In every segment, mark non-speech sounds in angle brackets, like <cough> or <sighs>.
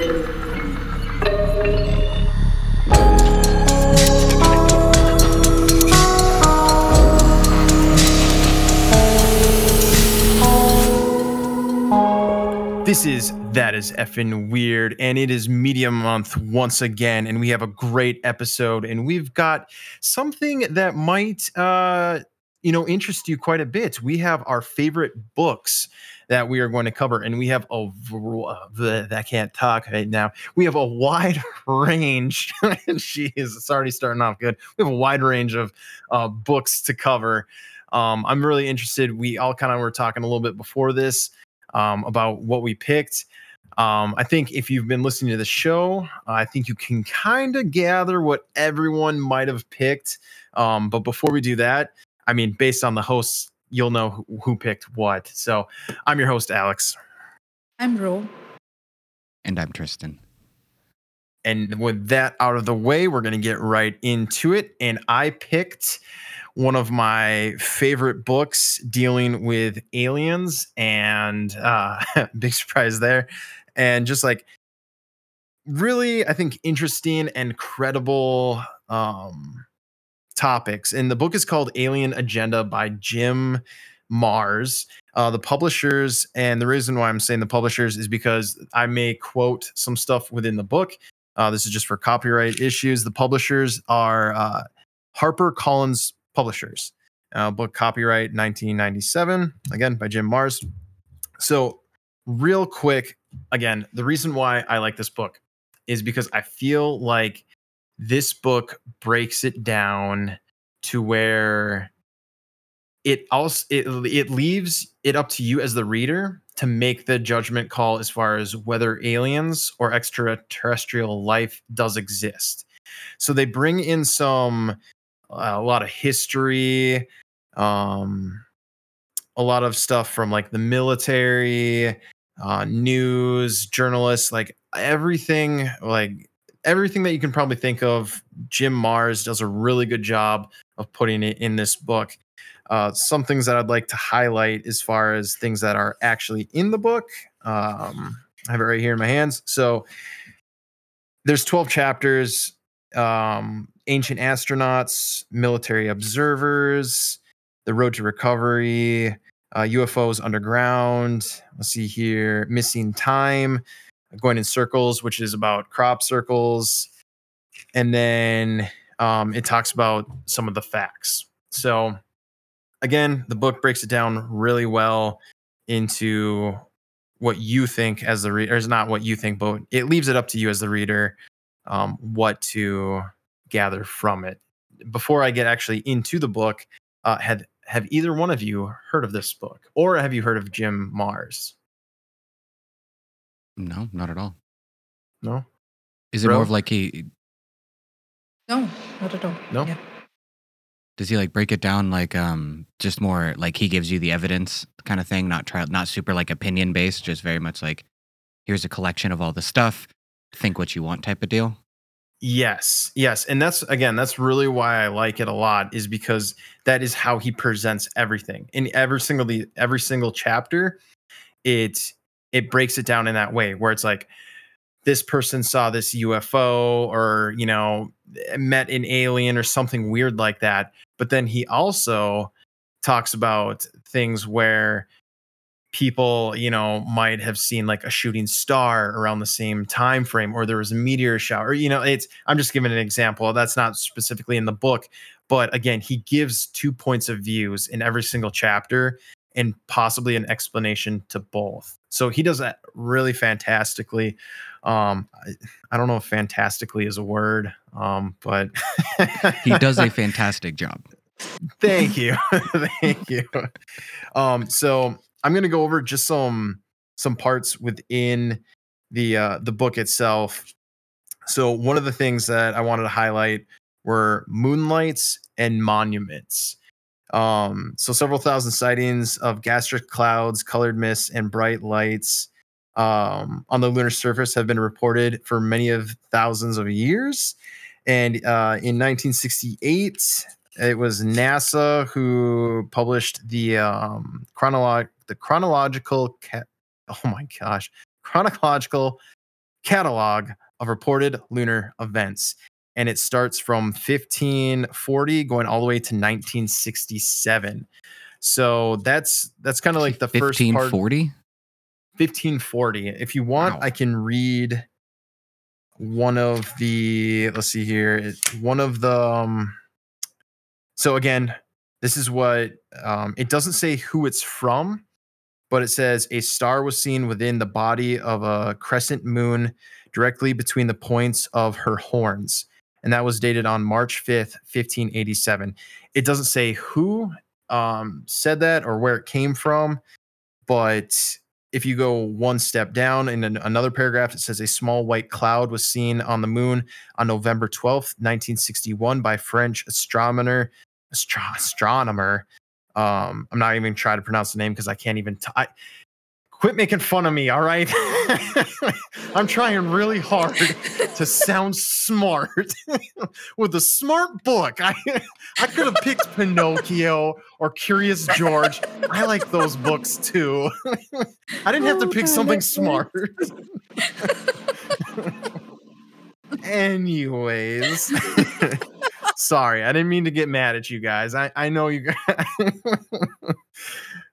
This is That is effing weird, and it is Media Month once again, and we have a great episode, and we've got something that might, uh, you know, interest you quite a bit. We have our favorite books that we are going to cover, and we have a that can't talk right now. We have a wide <laughs> range. <laughs> she is already starting off good. We have a wide range of uh, books to cover. Um, I'm really interested. We all kind of were talking a little bit before this um, about what we picked. Um, I think if you've been listening to the show, I think you can kind of gather what everyone might have picked. Um, but before we do that, I mean, based on the hosts, you'll know who, who picked what. So I'm your host, Alex. I'm Ro. And I'm Tristan. And with that out of the way, we're going to get right into it. And I picked one of my favorite books dealing with aliens and uh, <laughs> big surprise there and just like really i think interesting and credible um, topics and the book is called alien agenda by jim Marrs. uh, the publishers and the reason why i'm saying the publishers is because i may quote some stuff within the book uh, this is just for copyright issues the publishers are uh, harper collins publishers. Uh, book copyright 1997, again by Jim Marrs. So, real quick, again, the reason why I like this book is because I feel like this book breaks it down to where it also it, it leaves it up to you as the reader to make the judgment call as far as whether aliens or extraterrestrial life does exist. So they bring in some a lot of history, um, a lot of stuff from like the military, uh, news, journalists, like everything, like everything that you can probably think of. Jim Marrs does a really good job of putting it in this book. Uh, some things that I'd like to highlight as far as things that are actually in the book. Um, I have it right here in my hands. So there's 12 chapters. Um, ancient astronauts, military observers, the road to recovery, uh, UFOs underground. Let's see here, missing time, going in circles, which is about crop circles, and then um, it talks about some of the facts. So again, the book breaks it down really well into what you think as the reader, is not what you think, but it leaves it up to you as the reader um, what to gather from it. Before I get actually into the book, uh, had have either one of you heard of this book, or have you heard of Jim Marrs? No, not at all. No. Is it Bro? more of like he? No, not at all. No. Yeah. Does he like break it down like um just more like he gives you the evidence kind of thing, not try not super like opinion based, just very much like here's a collection of all the stuff, think what you want type of deal? Yes, yes, and that's again, that's really why I like it a lot, is because that is how he presents everything in every single the every single chapter. It it breaks it down in that way where it's like this person saw this UFO or you know met an alien or something weird like that, but then he also talks about things where people you know might have seen like a shooting star around the same time frame or there was a meteor shower you know it's i'm just giving an example that's not specifically in the book but again he gives two points of views in every single chapter and possibly an explanation to both. So he does that really fantastically. Um i, I don't know if fantastically is a word um but <laughs> he does a fantastic job. Thank you. <laughs> <laughs> Thank you. Um so I'm going to go over just some some parts within the uh, the book itself. So one of the things that I wanted to highlight were moonlights and monuments. Um, so several thousand sightings of gastric clouds, colored mists, and bright lights um, on the lunar surface have been reported for many of thousands of years. And uh, in 1968, it was NASA who published the um, chronolog- the chronological ca- oh my gosh chronological catalog of reported lunar events. And it starts from 1540 going all the way to 1967. So that's that's kind of like the first part 1540? 1540. If you want, Wow. I can read one of the let's see here. One of the um, so again, this is what um, it doesn't say who it's from, but it says a star was seen within the body of a crescent moon directly between the points of her horns. And that was dated on March 5th, 1587. It doesn't say who um, said that or where it came from, but if you go one step down in an, another paragraph, it says a small white cloud was seen on the moon on November 12th, 1961, by French astronomer. Astro- astronomer. Um, I'm not even trying to pronounce the name because I can't even. T- I, quit making fun of me, all right? <laughs> I'm trying really hard to sound smart <laughs> with a smart book. I I could have picked Pinocchio or Curious George. I like those books too. <laughs> I didn't have to Oh, pick something smart. Anyways, sorry, I didn't mean to get mad at you guys. I I know you guys.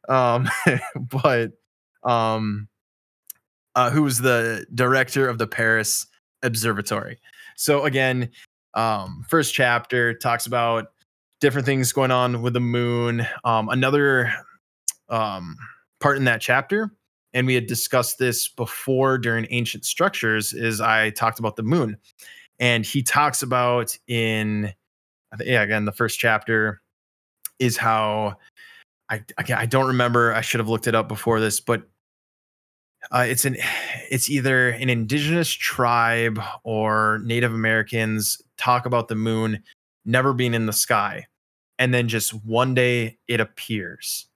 um, but um, uh, who was the director of the Paris Observatory. So again, um, first chapter talks about different things going on with the moon. Um, another um, part in that chapter, and we had discussed this before during ancient structures, is I talked about the moon, and he talks about in, yeah, again, the first chapter is how I I don't remember. I should have looked it up before this, but uh, it's an it's either an indigenous tribe or Native Americans talk about the moon never being in the sky, and then just one day it appears.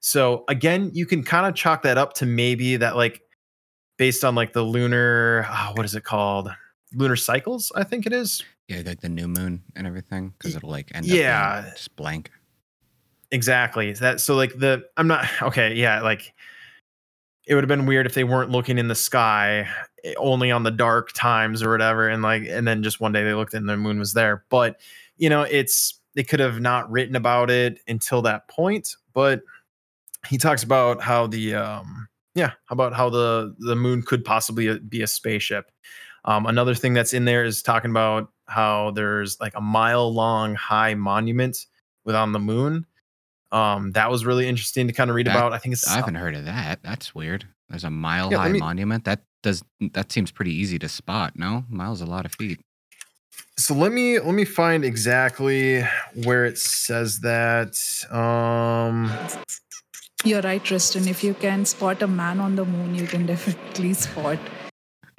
So again, you can kind of chalk that up to maybe that like based on like the lunar ah, what is it called lunar cycles I think it is Yeah, like the new moon and everything, because it'll like end yeah. just blank. Exactly. Is That so like the I'm not okay, yeah, like it would have been weird if they weren't looking in the sky eh, only on the dark times or whatever and like and then just one day they looked and the moon was there. But you know, it's they could have not written about it until that point, but he talks about how the um yeah, about how the the moon could possibly uh, be a spaceship. Um, another thing that's in there is talking about how there's like a mile long high monument with on the moon. Um, that was really interesting to kind of read That- about. I think it's I haven't heard of that. That's weird. There's a mile Yeah, high me- monument. That does that seems pretty easy to spot. No, miles a lot of feet. so let me let me find exactly where it says that. Um, You're right, Tristan. If you can spot a man on the moon, you can definitely <laughs> spot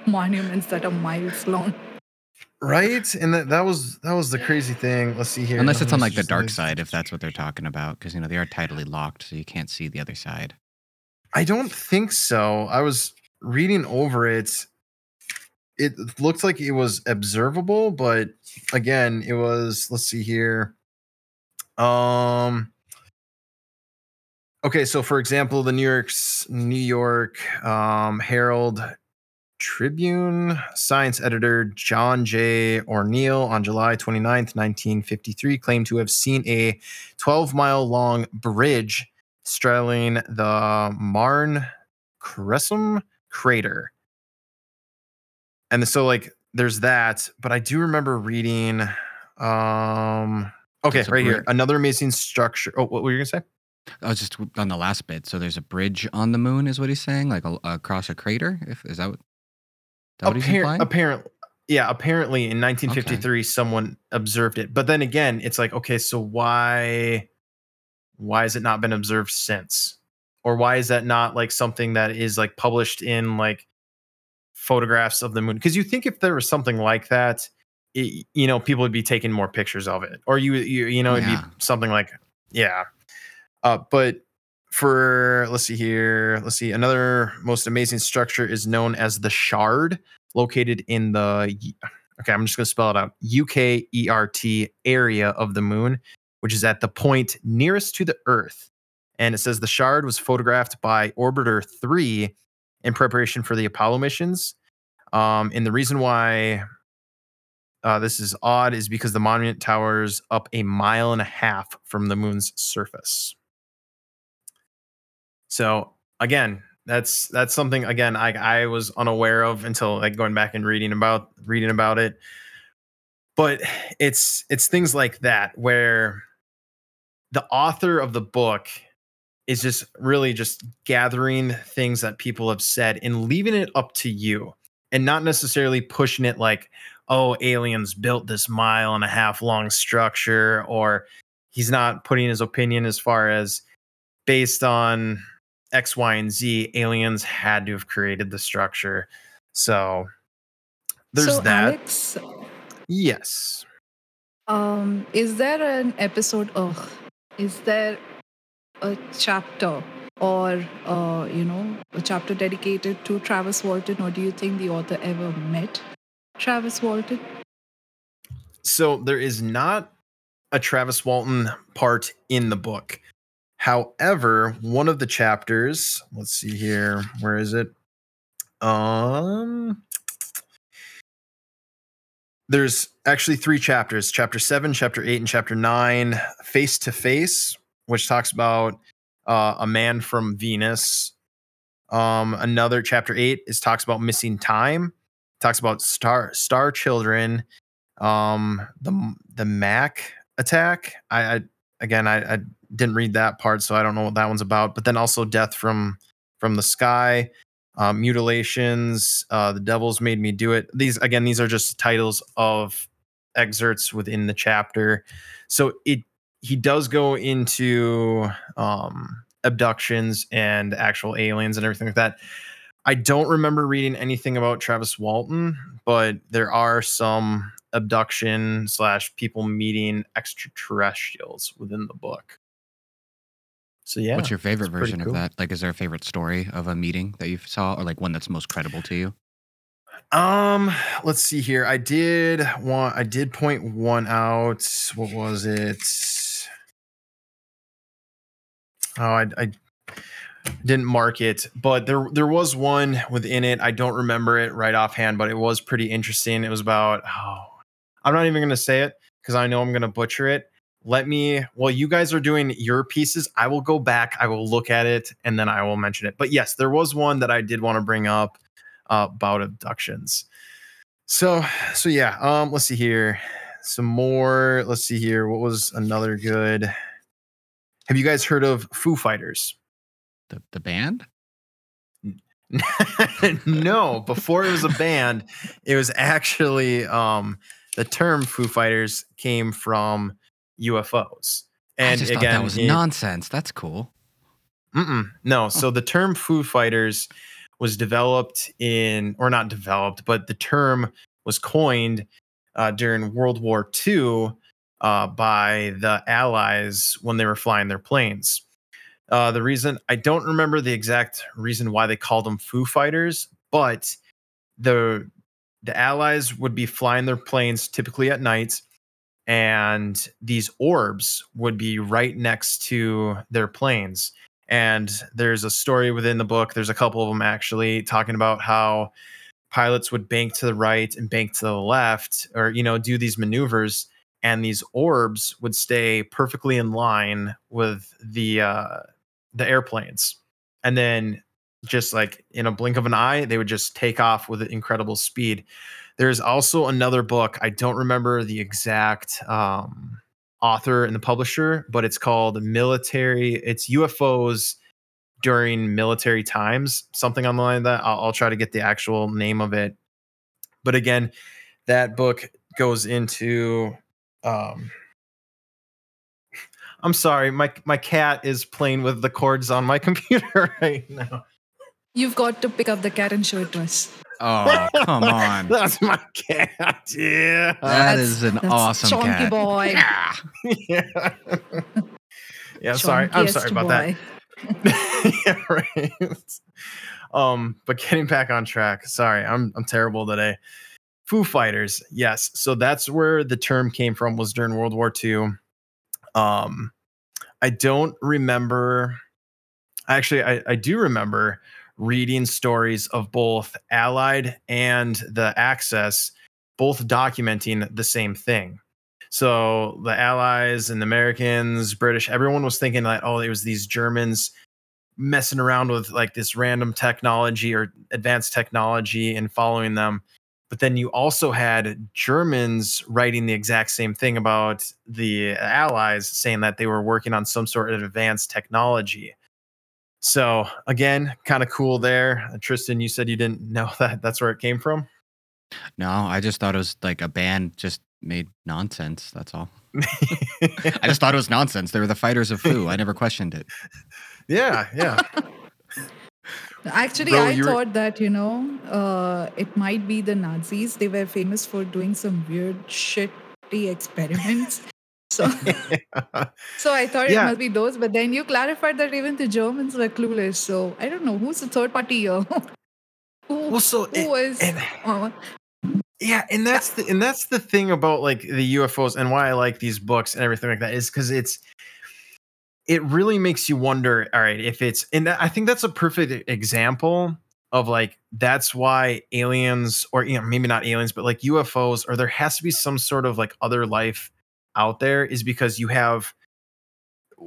monuments that are miles long. Right, and that that was that was the crazy thing. Let's see here. Unless it's on like the dark side, if that's what they're talking about, because you know they are tidally locked, so you can't see the other side. I don't think so. I was reading over it. It looked like it was observable, but again, it was. Let's see here. Um. Okay, so for example, the New York's New York um, Herald Tribune science editor John J. O'Neill on July 29th, 1953, claimed to have seen a 12 mile long bridge straddling the Mare Crisium crater. And so like there's that, but I do remember reading um okay, right here. Another amazing structure. Oh, what were you gonna say? I was just on the last bit. So there's a bridge on the moon, is what he's saying, like a, across a crater. If is that what? That Appar- apparently yeah, apparently in 1953 someone observed it. But then again, it's like, okay, so why why has it not been observed since? Or why is that not like something that is like published in like photographs of the moon? Because you think if there was something like that, it, you know, people would be taking more pictures of it. Or you you, you know, it'd Yeah. be something like yeah. Uh, but for let's see here, let's see. Another most amazing structure is known as the Shard, located in the okay. I'm just gonna spell it out. U K E R T area of the moon, which is at the point nearest to the Earth. And it says the Shard was photographed by Orbiter Three in preparation for the Apollo missions. Um, and the reason why uh, this is odd is because the monument towers up a mile and a half from the moon's surface. So again, that's that's something again I I was unaware of until like going back and reading about reading about it. But it's it's things like that where the author of the book is just really just gathering things that people have said and leaving it up to you and not necessarily pushing it like oh aliens built this mile and a half long structure or he's not putting his opinion as far as based on X, Y, and Z, aliens had to have created the structure. So there's so, that. Alex, yes. um, is there an episode? Oh, is there a chapter or uh, you know a chapter dedicated to Travis Walton, or do you think the author ever met Travis Walton? So there is not a Travis Walton part in the book. However, one of the chapters, let's see here, where is it? Um there's actually three chapters chapter 7 chapter 8 and chapter 9 face to face which talks about uh, a man from venus um, another chapter 8 is talks about missing time talks about star star children um, the the mac attack i, I again I, I didn't read that part so i don't know what that one's about. But then also death from from the sky uh, mutilations uh, the devils made me do it. These again these are just titles of excerpts within the chapter. So it he does go into um, abductions and actual aliens and everything like that. I don't remember reading anything about travis walton but there are some abduction slash people meeting extraterrestrials within the book so yeah What's your favorite version cool. of that? Like, is there a favorite story of a meeting that you saw, or like one that's most credible to you? Um, let's see here. I did want I did point one out. What was it? Oh, I, I didn't mark it, but there there was one within it. I don't remember it right offhand, but it was pretty interesting. It was about oh, I'm not even gonna say it because I know I'm gonna butcher it. Let me while you guys are doing your pieces, I will go back, I will look at it, and then I will mention it. But yes, there was one that I did want to bring up uh, about abductions. So so yeah, um, let's see here. Some more. Let's see here. What was another good? Have you guys heard of Foo Fighters? The the band? <laughs> no, before it was a band, it was actually um the term Foo Fighters came from UFOs. I And just again, thought that was it- nonsense. That's cool. Mm-mm, no. So the term Foo Fighters was developed in, or not developed, but the term was coined uh, during World War II uh, by the Allies when they were flying their planes. Uh, the reason I don't remember the exact reason why they called them Foo Fighters, but the the Allies would be flying their planes typically at night, and these orbs would be right next to their planes. And there's a story within the book. There's a couple of them actually talking about how pilots would bank to the right and bank to the left, or you know, do these maneuvers, and these orbs would stay perfectly in line with the uh, the airplanes, and then just like in a blink of an eye, they would just take off with incredible speed. There's also another book. I don't remember the exact um, author and the publisher, but it's called Military. It's UFOs during military times, something on the line of that. I'll, I'll try to get the actual name of it. But again, that book goes into. Um, I'm sorry, my my cat is playing with the cords on my <laughs> computer right now. You've got to pick up the cat and show it to us. Oh, come on. <laughs> That's my cat. Yeah. That That's- is an awesome chonky cat. boy. Yeah. yeah. <laughs> yeah, sorry. I'm sorry about boy. that. <laughs> yeah, right. Um, but getting back on track. Sorry, I'm I'm terrible today. Foo Fighters, yes. So that's where the term came from. Was during World War II. Um, I don't remember. Actually, I I do remember reading stories of both Allied and the Axis, both documenting the same thing. So the Allies and the Americans, British, everyone was thinking that, oh, it was these Germans messing around with like this random technology or advanced technology and following them. But then you also had Germans writing the exact same thing about the Allies, saying that they were working on some sort of advanced technology. So again, kind of cool there. Tristan, you said you didn't <laughs> know that that's where it came from. No, I just thought it was like a band just made nonsense. That's all. <laughs> I just thought it was nonsense. They were the fighters of Fu. I never questioned it. <laughs> Yeah, yeah. Actually, Bro, I you're- thought that, you know, uh, it might be the Nazis. They were famous for doing some weird, shitty experiments. So, <laughs> so I thought Yeah. it must be those. But then you clarified that even the Germans were clueless. So I don't know who's the third party here. <laughs> who, well, so who was? and- uh, Yeah, and that's the and that's the thing about like the UFOs and why I like these books and everything like that is because it's it really makes you wonder. All right, if it's and I think that's a perfect example of like that's why aliens or you know maybe not aliens but like UFOs or there has to be some sort of like other life out there is because you have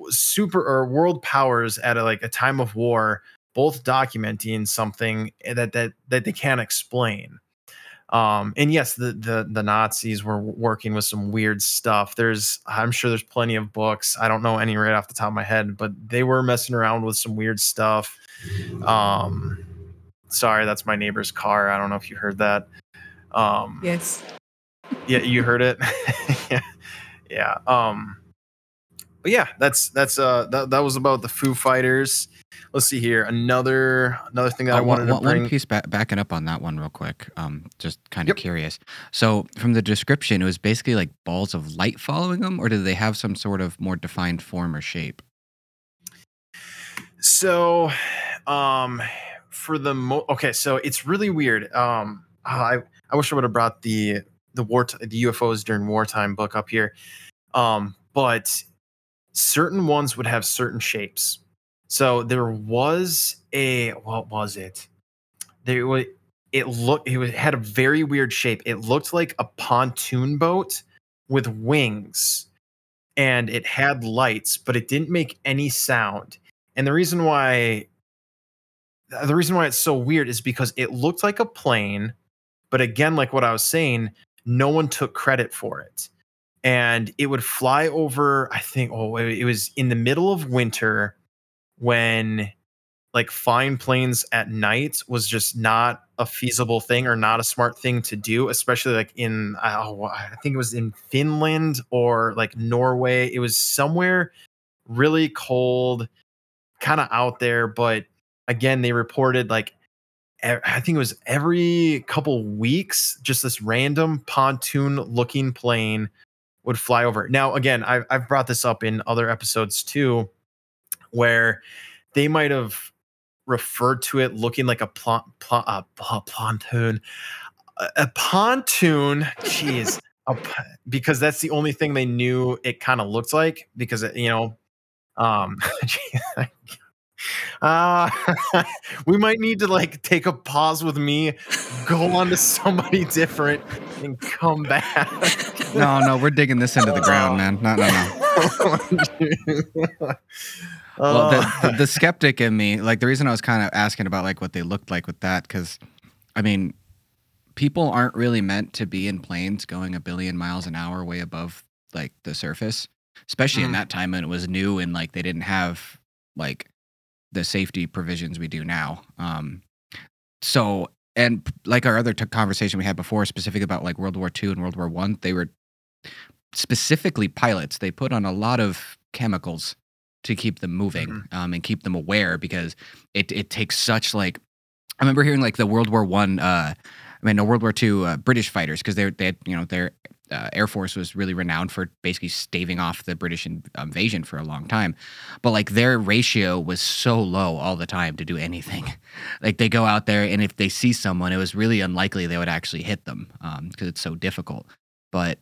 super or world powers at a, like a time of war both documenting something that that that they can't explain. Um and yes the the the nazis were working with some weird stuff. There's i'm sure there's plenty of books. I don't know any right off the top of my head but they were messing around with some weird stuff. Um sorry that's my neighbor's car. I don't know if you heard that. Um yes. yeah you heard it? <laughs> Yeah yeah um but yeah that's that's uh that, that was about the foo fighters let's see here another another thing that i Uh, one- wanted to bring one piece ba- backing up on that one real quick. Um, just kind of Yep. curious. So from the description, it was basically like balls of light following them, or did they have some sort of more defined form or shape? So, um, for the mo, okay, so it's really weird. Um, I I wish I would have brought the the war t- the UFOs during wartime book up here. Um, but certain ones would have certain shapes. So there was a what was it? There was it looked it had a very weird shape. It looked like a pontoon boat with wings, and it had lights, but it didn't make any sound. And the reason why the reason why it's so weird is because it looked like a plane, but again, like what I was saying, no one took credit for it. And it would fly over, I think, oh, it was in the middle of winter when like flying planes at night was just not a feasible thing or not a smart thing to do, especially like in, oh, I think it was in Finland or like Norway. It was somewhere really cold, kind of out there. But again, they reported like, I think it was every couple weeks, just this random pontoon looking plane would fly over. Now, again, I've, I've brought this up in other episodes too, where they might have referred to it looking like a pl- pl- uh, pl- pontoon, a, a pontoon. Jeez. a because that's the only thing they knew it kind of looked like because it, you know um <laughs> uh <laughs> we might need to like take a pause with me go on to somebody different and come back No, no, we're digging this into the ground, man. No, no, no. <laughs> Well, the, the, the skeptic in me, like the reason I was kind of asking about like what they looked like with that, because I mean, people aren't really meant to be in planes going a billion miles an hour way above like the surface, especially in Mm. that time when it was new and like they didn't have like the safety provisions we do now. Um, so and like our other t- conversation we had before, specific about like World War II and World War One, they were specifically pilots. They put on a lot of chemicals to keep them moving Mhm. um, and keep them aware because it it takes such like I remember hearing like the World War One, uh, I mean, no World War Two uh, British fighters because they they had, you know their uh, air force was really renowned for basically staving off the British invasion for a long time, but like their ratio was so low all the time to do anything. <laughs> like they go out there and if they see someone, it was really unlikely they would actually hit them because it's so difficult. But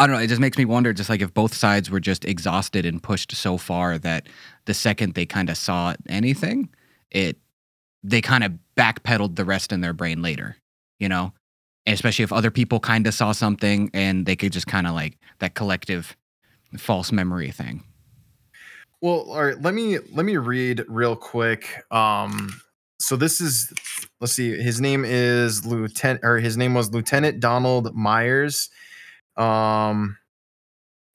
I don't know. It just makes me wonder, just like if both sides were just exhausted and pushed so far that the second they kind of saw anything, it they kind of backpedaled the rest in their brain later, you know? Especially if other people kind of saw something and they could just kind of like that collective false memory thing. Well, all right, let me let me read real quick. Um so this is let's see, his name is Lieutenant or his name was Lieutenant Donald Myers. Um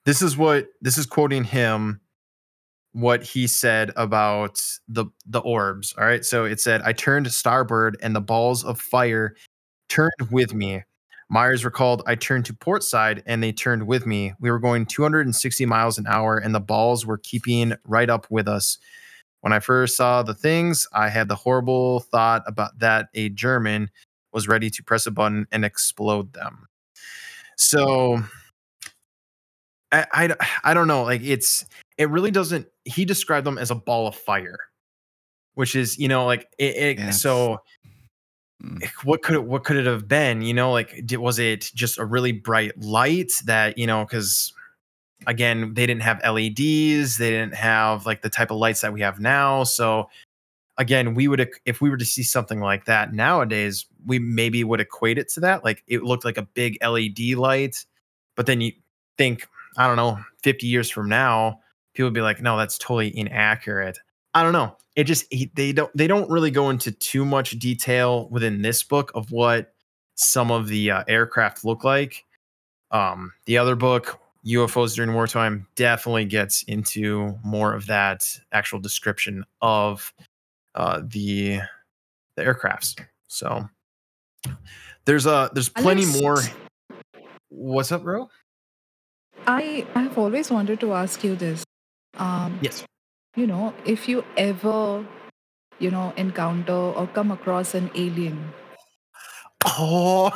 this is what this is quoting him what he said about the the orbs. All right. So it said, I turned starboard and the balls of fire turned with me. Myers recalled, I turned to port side and they turned with me. We were going 260 miles an hour and the balls were keeping right up with us. When I first saw the things, I had the horrible thought about that a German was ready to press a button and explode them. So I, I, I don't know. Like it's it really doesn't. He described them as a ball of fire, which is you know like it. it Yes. So. Mm. Eh, what could it what could it have been? You know, like did, was it just a really bright light that you know because again they didn't have LEDs, they didn't have like the type of lights that we have now, so again we would if we were to see something like that nowadays we maybe would equate it to that like it looked like a big led light but then you think i don't know 50 years from now people would be like no that's totally inaccurate i don't know it just he- they don't they don't really go into too much detail within this book of what some of the uh, aircraft look like um the other book ufos during wartime definitely gets into more of that actual description of uh, the the aircrafts. So there's a there's plenty Alex, more. What's up, bro? I I have always wanted to ask you this. Um, Yes. You know, if you ever, you know, encounter or come across an alien, Oh,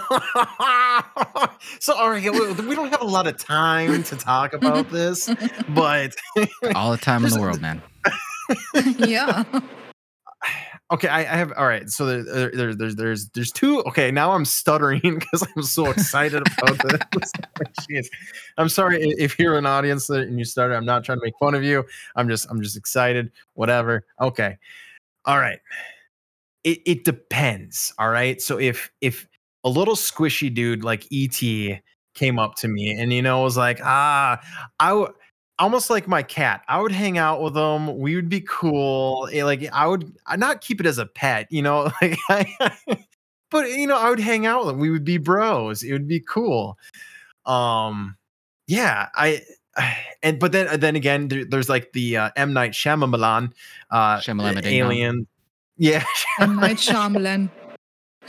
<laughs> so all right. We we don't have a lot of time to talk about this, but All the time in the <laughs> world, man. <laughs> yeah, okay. I, I have all right. So there, there, there, there's there's there's two. Okay, now I'm stuttering <laughs> because I'm so excited about this. <laughs> Jeez. I'm sorry if you're an audience and you started. I'm not trying to make fun of you. I'm just I'm just excited. Whatever. Okay. All right. It it depends. All right. So if if a little squishy dude like ET came up to me and you know was like ah I w- almost like my cat. I would hang out with him. We would be cool. eh, Like I would I not keep it as a pet, you know. <laughs> Like, I, but you know, I would hang out with him. We would be bros. It would be cool. Um, yeah. I <sighs> and but then then again, there, there's like the uh, M Night Shyamalan, uh, Shamalama ding alien. Yeah, <laughs> M Night Shyamalan.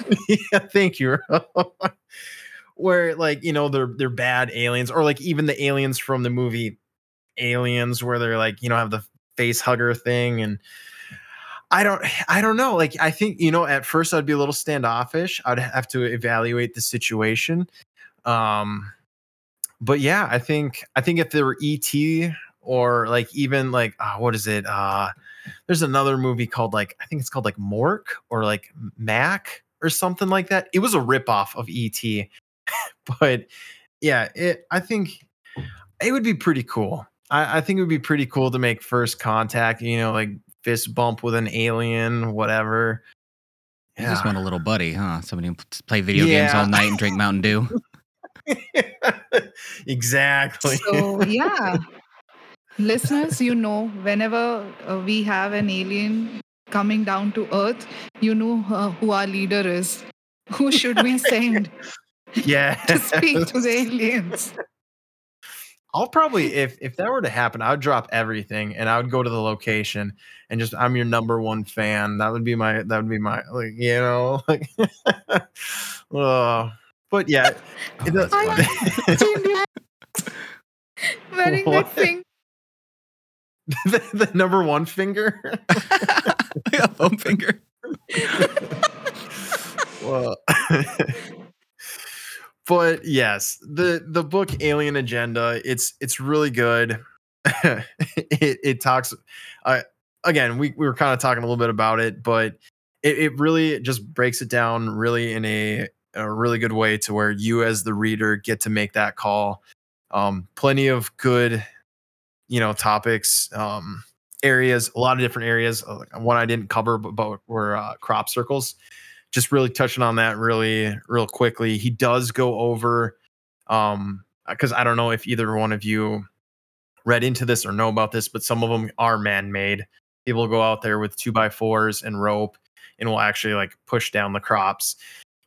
<laughs> yeah, thank you. where like you know they're they're bad aliens, or like even the aliens from the movie Aliens, where they're like you know have the face hugger thing, and I don't I don't know. Like I think you know at first I'd be a little standoffish. I'd have to evaluate the situation. Um, but yeah, I think I think if there were ET or like even like uh, what is it? Uh, there's another movie called like I think it's called like Mork or like Mac or something like that. It was a ripoff of ET, <laughs> but yeah, it I think it would be pretty cool. I, I think it would be pretty cool to make first contact. You know, like fist bump with an alien, whatever. You just want a little buddy, huh? Somebody who p- play video games all night and drink Mountain Dew. <laughs> <laughs> exactly. So yeah, listeners, you know, whenever uh, we have an alien coming down to Earth, you know uh, who our leader is. Who should we <laughs> send yeah. to speak to the aliens? I'll probably if if that were to happen, I would drop everything and I would go to the location and just I'm your number one fan. That would be my that would be my like you know <laughs> like <laughs> oh but yeah. it does- I <laughs> Wearing What? that thing. the, the number one finger. a foam finger. well, but yes, the the book Alien Agenda, it's it's really good. <laughs> it it talks uh, again, we, we were kind of talking a little bit about it, but it, it really just breaks it down really in a a really good way to where you as the reader get to make that call. Um, plenty of good, you know, topics. Um, areas, a lot of different areas. Uh, one I didn't cover, but, but were uh, crop circles. Just really touching on that really, real quickly. He does go over, um, because I don't know if either one of you read into this or know about this, but some of them are man-made. People go out there with two by fours and rope and will actually like push down the crops.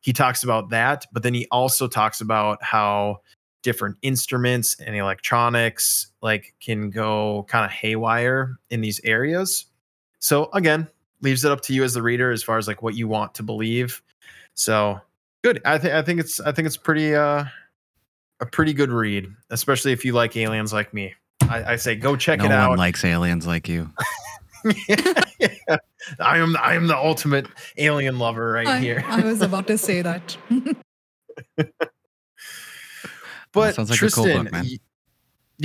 He talks about that, but then he also talks about how different instruments and electronics like can go kind of haywire in these areas. So again, leaves it up to you as the reader as far as like what you want to believe. So good. I think I think it's I think it's pretty uh a pretty good read, especially if you like aliens like me. I, I say go check no it out. No one out. likes aliens like you. yeah. <laughs> I am I am the ultimate alien lover right I, here. I was about to say <laughs> that. <laughs> but sounds like a cool Tristan, book, man.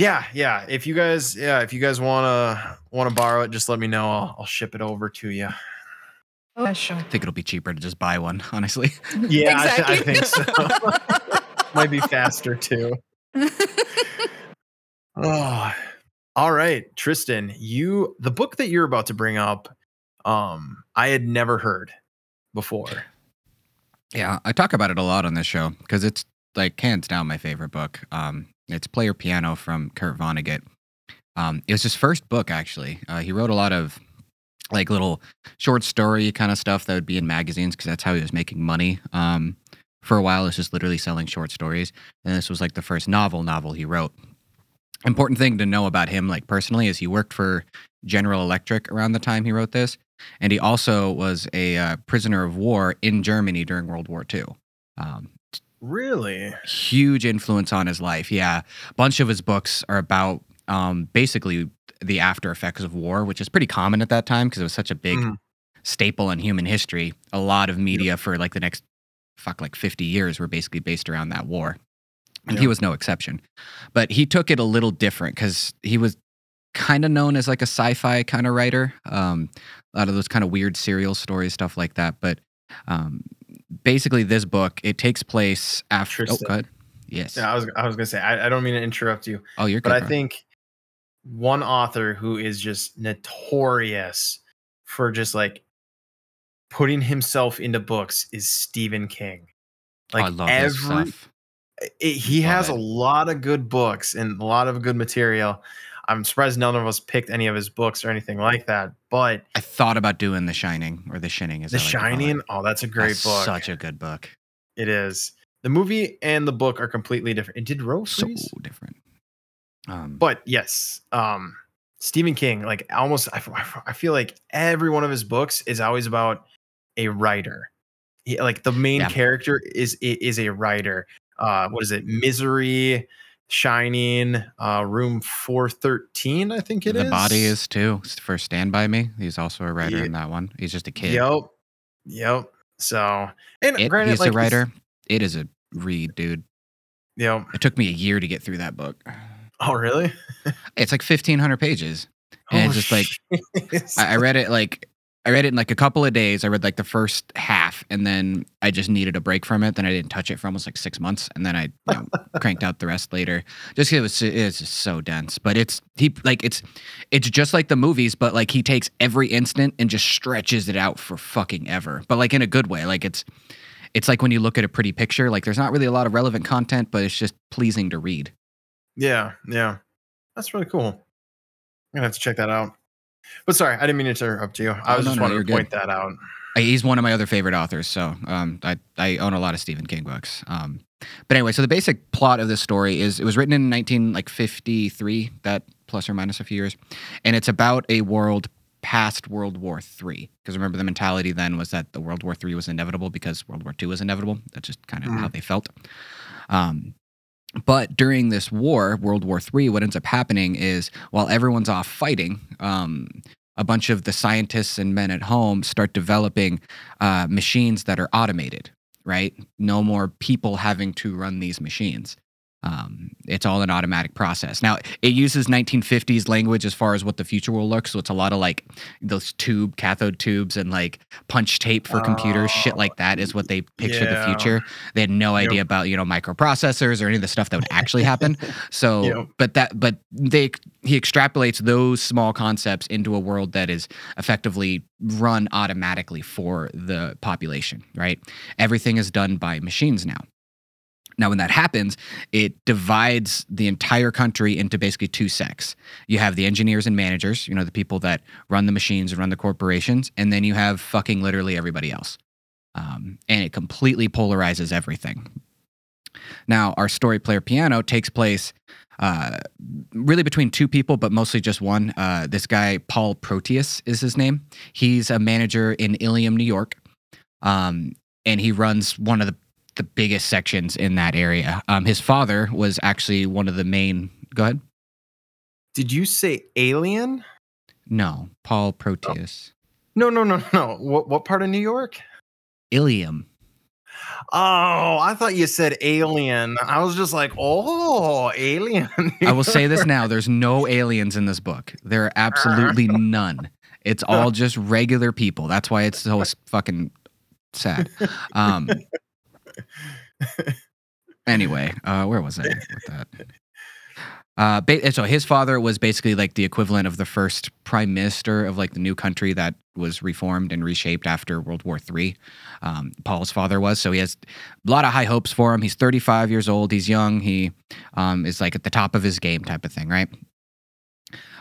Y- yeah, yeah. If you guys, yeah, if you guys wanna wanna borrow it, just let me know. I'll, I'll ship it over to you. yeah, sure. I think it'll be cheaper to just buy one, honestly. <laughs> Yeah, I, th- I think so. <laughs> Might be faster too. <laughs> Oh, all right, Tristan. You the book that you're about to bring up, um, I had never heard before. Yeah, I talk about it a lot on this show because it's like hands down my favorite book. Um, it's Player Piano from Kurt Vonnegut. Um, it was his first book actually. Uh, he wrote a lot of like little short story kind of stuff that would be in magazines because that's how he was making money. Um, for a while, it's just literally selling short stories, and this was like the first novel novel he wrote. Important thing to know about him, like personally, is he worked for General Electric around the time he wrote this, and he also was a uh, prisoner of war in Germany during World War II. Um, Really? huge influence on his life. Yeah, a bunch of his books are about um, basically the after effects of war, which is pretty common at that time because it was such a big Mhm. staple in human history. A lot of media for like the next fuck like 50 years were basically based around that war. And he was no exception. But he took it a little different because he was kind of known as like a sci-fi kind of writer. Um, a lot of those kind of weird serial stories, stuff like that. But um, basically, this book it takes place after. Oh, Tristan. go ahead. Yes. Yeah, I was I was gonna say I, I don't mean to interrupt you, Oh, you're good. but I bro. think one author who is just notorious for just like putting himself into books is Stephen King. Oh, Like I love his every it- he Love has it. a lot of good books and a lot of good material. I'm surprised none of us picked any of his books or anything like that. But I thought about doing The Shining or The Shining. As The like it. Shining, oh, that's a great That's book. Such a good book. it is. The movie and the book are completely different. And did Rose So freeze? different. Um, But yes, um, Stephen King, like almost, I feel like every one of his books is always about a writer. He, like the main Yeah. character is is a writer. Uh, what is it? Misery, Shining, uh, Room Four Thirteen, I think it is. the body is too for Stand By Me. He's also a writer Yeah. in that one. He's just a kid. Yep, yep. So, and It, granted, he's like a writer. It is a read, dude. Yep. It took me a year to get through that book. Oh, really? <laughs> It's like fifteen hundred pages. And Oh, it's just like- <laughs> I, I read it like I read it in like a couple of days. I read like the first half, and then I just needed a break from it. Then I didn't touch it for almost like six months, and then I you know, <laughs> cranked out the rest later. Just it was it's just so dense, but it's he like it's it's just like the movies, but like he takes every instant and just stretches it out for fucking ever, but like in a good way. Like it's it's like when you look at a pretty picture, like there's not really a lot of relevant content, but it's just pleasing to read. Yeah, yeah. That's really cool. I'm gonna have to check that out. But sorry, I didn't mean to interrupt you. I was no, just no, wanting to good. point that out. He's one of my other favorite authors, so um, I I own a lot of Stephen King books. Um, but anyway, so the basic plot of this story is it was written in 19 like 53, that plus or minus a few years, and it's about a world past World War Three. Because remember, the mentality then was that the World War Three was inevitable because World War Two was inevitable. That's just kind of how they felt. Um, but during this war, World War Three, what ends up happening is while everyone's off fighting, um, a bunch of the scientists and men at home start developing uh, machines that are automated. Right, no more people having to run these machines. Um, it's all an automatic process. Now, it uses 1950s language as far as what the future will look. So it's a lot of like those tube, cathode tubes, and like punch tape for computers. Shit like that is what they picture yeah. the future. They had no idea Yep. about you know microprocessors or any of the stuff that would actually happen. <laughs> So, Yep. but that, but they he extrapolates those small concepts into a world that is effectively run automatically for the population. Right? Everything is done by machines now. Now, when that happens, it divides the entire country into basically two sects. You have the engineers and managers, you know, the people that run the machines and run the corporations, and then you have fucking literally everybody else. Um, and it completely polarizes everything. Now, our story player piano takes place uh, really between two people, but mostly just one. Uh, this guy, Paul Proteus, is his name. He's a manager in Ilium, New York. Um, and he runs one of the the biggest sections in that area. Um, his father was actually one of the main. Go ahead. Did you say alien? No, Paul Proteus. No, no, no, no. What what part of New York? Ilium. Oh, I thought you said alien. I was just like, oh, alien. I will say this <laughs> now: there's no aliens in this book. There are absolutely <laughs> none. It's all just regular people. That's why it's so fucking sad. Um. Anyway, uh, where was I <laughs> with that? Uh, ba- so his father was basically like the equivalent of the first prime minister of like the new country that was reformed and reshaped after World War III. Um, Paul's father was, so he has a lot of high hopes for him. He's 35 years old. He's young. He um, is like at the top of his game, type of thing, right?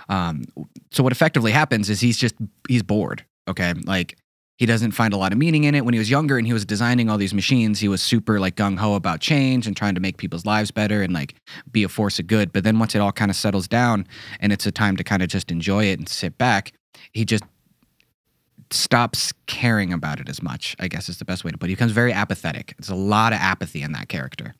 Um, so what effectively happens is he's just he's bored. Okay, like he doesn't find a lot of meaning in it. When he was younger and he was designing all these machines, he was super like gung ho about change and trying to make people's lives better and like be a force of good. But then once it all kind of settles down and it's a time to kind of just enjoy it and sit back, he just stops caring about it as much, I guess is the best way to put it. He becomes very apathetic. There's a lot of apathy in that character.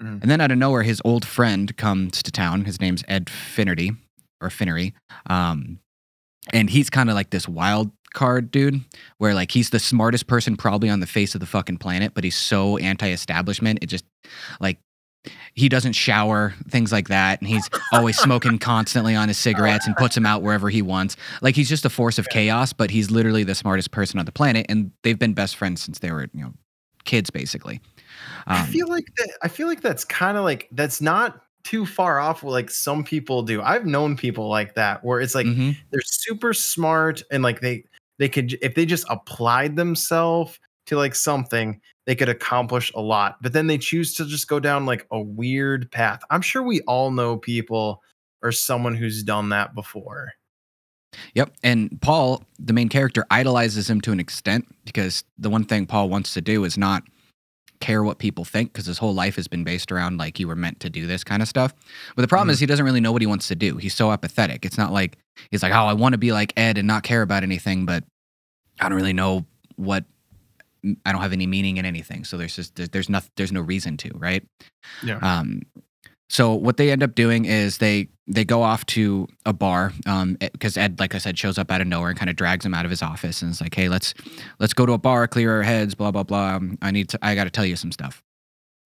Mm. And then out of nowhere, his old friend comes to town. His name's Ed Finnerty or Finnery. Um, and he's kind of like this wild card dude where like he's the smartest person probably on the face of the fucking planet, but he's so anti-establishment. It just like he doesn't shower, things like that, and he's always smoking constantly on his cigarettes and puts them out wherever he wants. Like he's just a force of chaos, but he's literally the smartest person on the planet, and they've been best friends since they were you know kids basically. I Um, feel like that. I feel like that's kind of like that's not too far off. Like some people do. I've known people like that where it's like mhm. they're super smart and like they they could if they just applied themselves to like something they could accomplish a lot but then they choose to just go down like a weird path i'm sure we all know people or someone who's done that before Yep. And Paul, the main character, idolizes him to an extent because the one thing Paul wants to do is not care what people think because his whole life has been based around like you were meant to do this kind of stuff. But the problem Mhm. is he doesn't really know what he wants to do. He's so apathetic. It's not like he's like, oh, I want to be like Ed and not care about anything, but I don't really know what. I don't have any meaning in anything, so there's just there's, there's nothing there's no reason to, right? Yeah. Um, so what they end up doing is they they go off to a bar because Ed, like I said, shows up out of nowhere and kind of drags him out of his office and is like, "Hey, let's let's go to a bar, clear our heads, blah blah blah. Um, I need to, I got to tell you some stuff."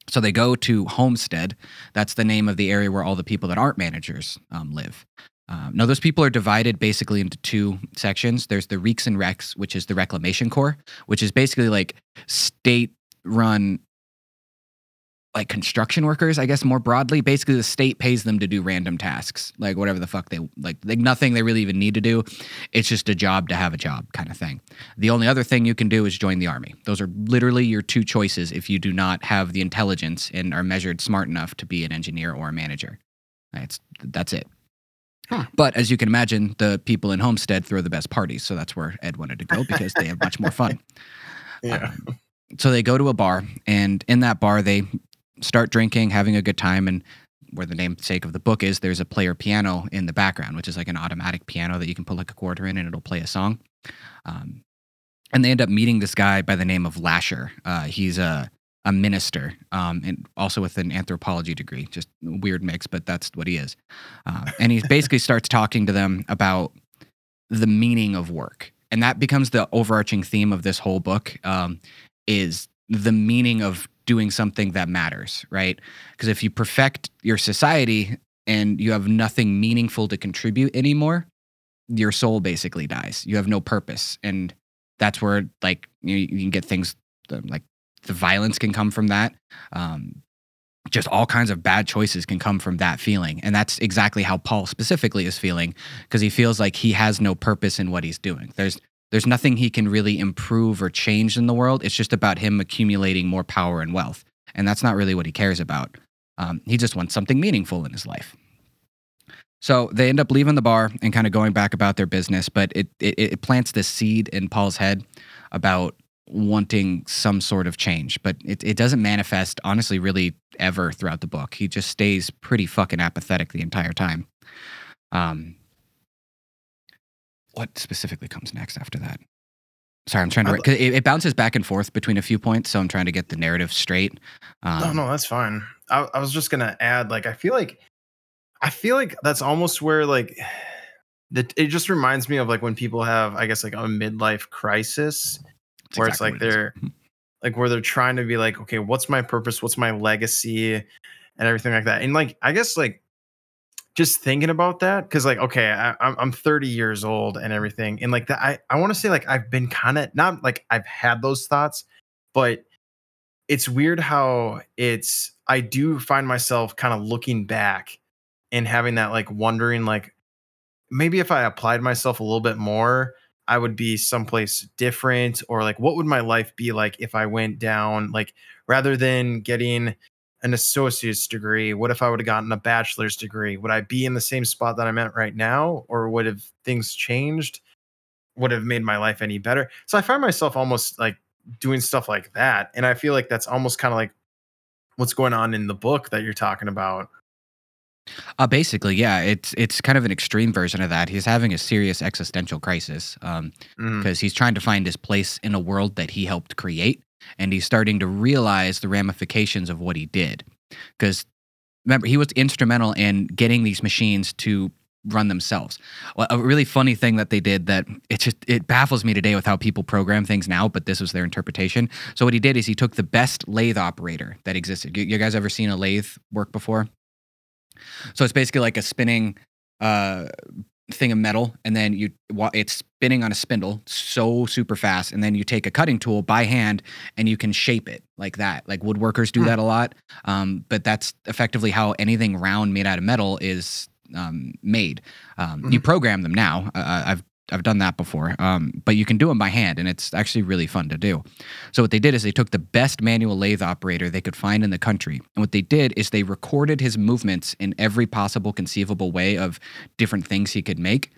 So they go to Homestead. That's the name of the area where all the people that aren't managers um, live. Um, now, those people are divided basically into two sections. There's the Reeks and Recs, which is the Reclamation Corps, which is basically like state run like construction workers, I guess more broadly. Basically, the state pays them to do random tasks, like whatever the fuck they like, like nothing they really even need to do. It's just a job to have a job kind of thing. The only other thing you can do is join the army. Those are literally your two choices if you do not have the intelligence and are measured smart enough to be an engineer or a manager. That's that's it. Huh. But as you can imagine, the people in Homestead throw the best parties, so that's where Ed wanted to go because they have much more fun. <laughs> yeah Um, so they go to a bar, and in that bar, they start drinking, having a good time. And where the namesake of the book is, there's a player piano in the background, which is like an automatic piano that you can put like a quarter in and it'll play a song. Um, and they end up meeting this guy by the name of Lasher. Uh, he's a a minister, um, and also with an anthropology degree. Just weird mix, but that's what he is. Uh, and he <laughs> basically starts talking to them about the meaning of work, and that becomes the overarching theme of this whole book. Um, is the meaning of doing something that matters, right? Because if you perfect your society and you have nothing meaningful to contribute anymore, your soul basically dies. You have no purpose. And that's where like you, you can get things like the violence can come from that. Um, just all kinds of bad choices can come from that feeling. And that's exactly how Paul specifically is feeling because he feels like he has no purpose in what he's doing. There's there's nothing he can really improve or change in the world. It's just about him accumulating more power and wealth. And that's not really what he cares about. Um, he just wants something meaningful in his life. So they end up leaving the bar and kind of going back about their business, but it, it, it plants this seed in Paul's head about wanting some sort of change, but it, it doesn't manifest, honestly, really ever throughout the book. He just stays pretty fucking apathetic the entire time. Um, what specifically comes next after that? Sorry, I'm trying to. Cause it, it, bounces back and forth between a few points, so I'm trying to get the narrative straight. Um, no, no, that's fine. I, I was just gonna add, like, I feel like, I feel like that's almost where like, <sighs> that it just reminds me of like when people have, I guess, like a midlife crisis, where exactly it's like they're, it like where they're trying to be like, okay, what's my purpose? What's my legacy, and everything like that. And like, I guess like just thinking about that because like okay I, i'm 30 years old and everything and like that i, I want to say like i've been kind of not like i've had those thoughts but it's weird how it's i do find myself kind of looking back and having that like wondering like maybe if i applied myself a little bit more i would be someplace different or like what would my life be like if i went down like rather than getting an associate's degree? What if I would have gotten a bachelor's degree? Would I be in the same spot that I'm at right now? Or would have things changed? Would have made my life any better? So I find myself almost like doing stuff like that. And I feel like that's almost kind of like what's going on in the book that you're talking about. Uh, basically, yeah, it's it's kind of an extreme version of that. He's having a serious existential crisis because um, mm. he's trying to find his place in a world that he helped create, and he's starting to realize the ramifications of what he did. Because remember, he was instrumental in getting these machines to run themselves. Well, a really funny thing that they did that it just it baffles me today with how people program things now, but this was their interpretation. So what he did is he took the best lathe operator that existed. You, you guys ever seen a lathe work before? So it's basically like a spinning uh, thing of metal and then you it's spinning on a spindle so super fast and then you take a cutting tool by hand and you can shape it like that like woodworkers do hmm. that a lot um, but that's effectively how anything round made out of metal is um, made um, mm-hmm. you program them now uh, i've I've done that before. Um, but you can do them by hand, and it's actually really fun to do. So what they did is they took the best manual lathe operator they could find in the country, and what they did is they recorded his movements in every possible conceivable way of different things he could make,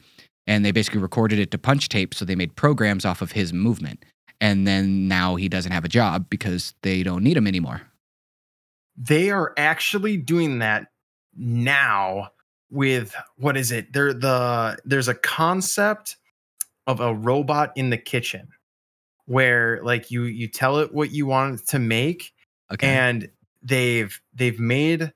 and they basically recorded it to punch tape. So they made programs off of his movement, and then now he doesn't have a job because they don't need him anymore. They are actually doing that now with what is it? There the there's a concept of a robot in the kitchen where like you you tell it what you want it to make okay. and they've they've made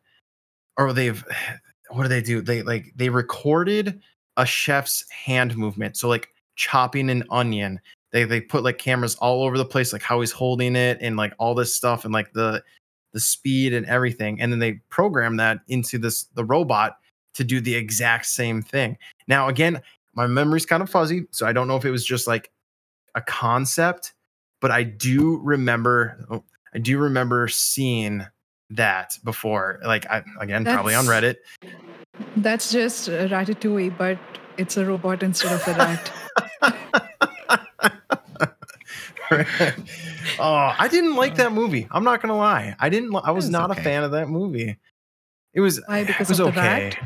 or they've <sighs> what do they do? They like they recorded a chef's hand movement so like chopping an onion. They they put like cameras all over the place like how he's holding it and like all this stuff and like the the speed and everything and then they program that into this the robot to do the exact same thing. Now again my memory's kind of fuzzy, so I don't know if it was just like a concept, but I do remember oh, I do remember seeing that before. Like I again, that's, probably on Reddit. That's just Ratatouille, but it's a robot instead of a rat. <laughs> oh, I didn't like that movie. I'm not gonna lie. I didn't. I was, was not okay. a fan of that movie. It was. Why? Because it was okay. Rat?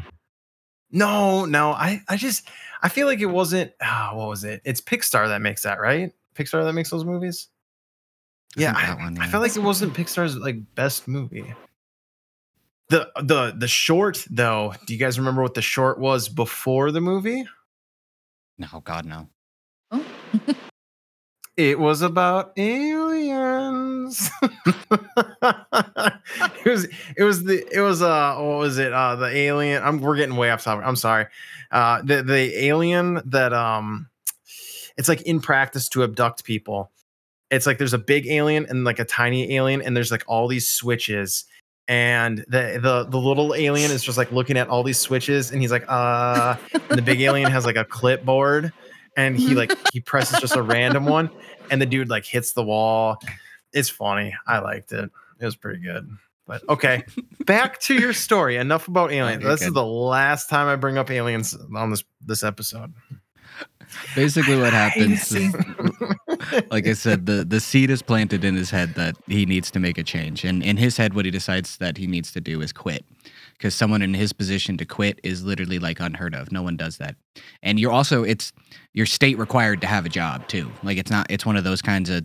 No, no. I, I just, I feel like it wasn't. Oh, what was it? It's Pixar that makes that, right? Pixar that makes those movies. Yeah, I, one, yeah. I felt like it wasn't Pixar's like best movie. The the the short though. Do you guys remember what the short was before the movie? No, God no. Oh. <laughs> it was about aliens. it was it was the it was uh what was it uh the alien I'm we're getting way off topic. I'm sorry. Uh the the alien that um it's like in practice to abduct people it's like there's a big alien and like a tiny alien, and there's like all these switches. And the, the the little alien is just like looking at all these switches, and he's like, uh, and the big alien has like a clipboard, and he like <laughs> he presses just a random one, and the dude like hits the wall. It's funny. I liked it. It was pretty good. But okay, back to your story. Enough about aliens. Okay, this is the last time I bring up aliens on this this episode. Basically, what happens is, <laughs> like I said, the the seed is planted in his head that he needs to make a change, and in his head, what he decides that he needs to do is quit, because someone in his position to quit is literally like unheard of. No one does that, and you're also it's your state required to have a job too. Like it's not it's one of those kinds of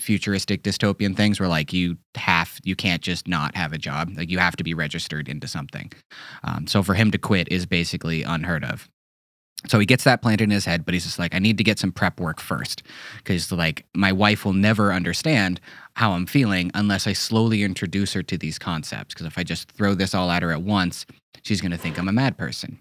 futuristic dystopian things where like you have you can't just not have a job like you have to be registered into something um, so for him to quit is basically unheard of so he gets that planted in his head, but he's just like, I need to get some prep work first. Because, like, my wife will never understand how I'm feeling unless I slowly introduce her to these concepts. Because if I just throw this all at her at once, she's going to think I'm a mad person.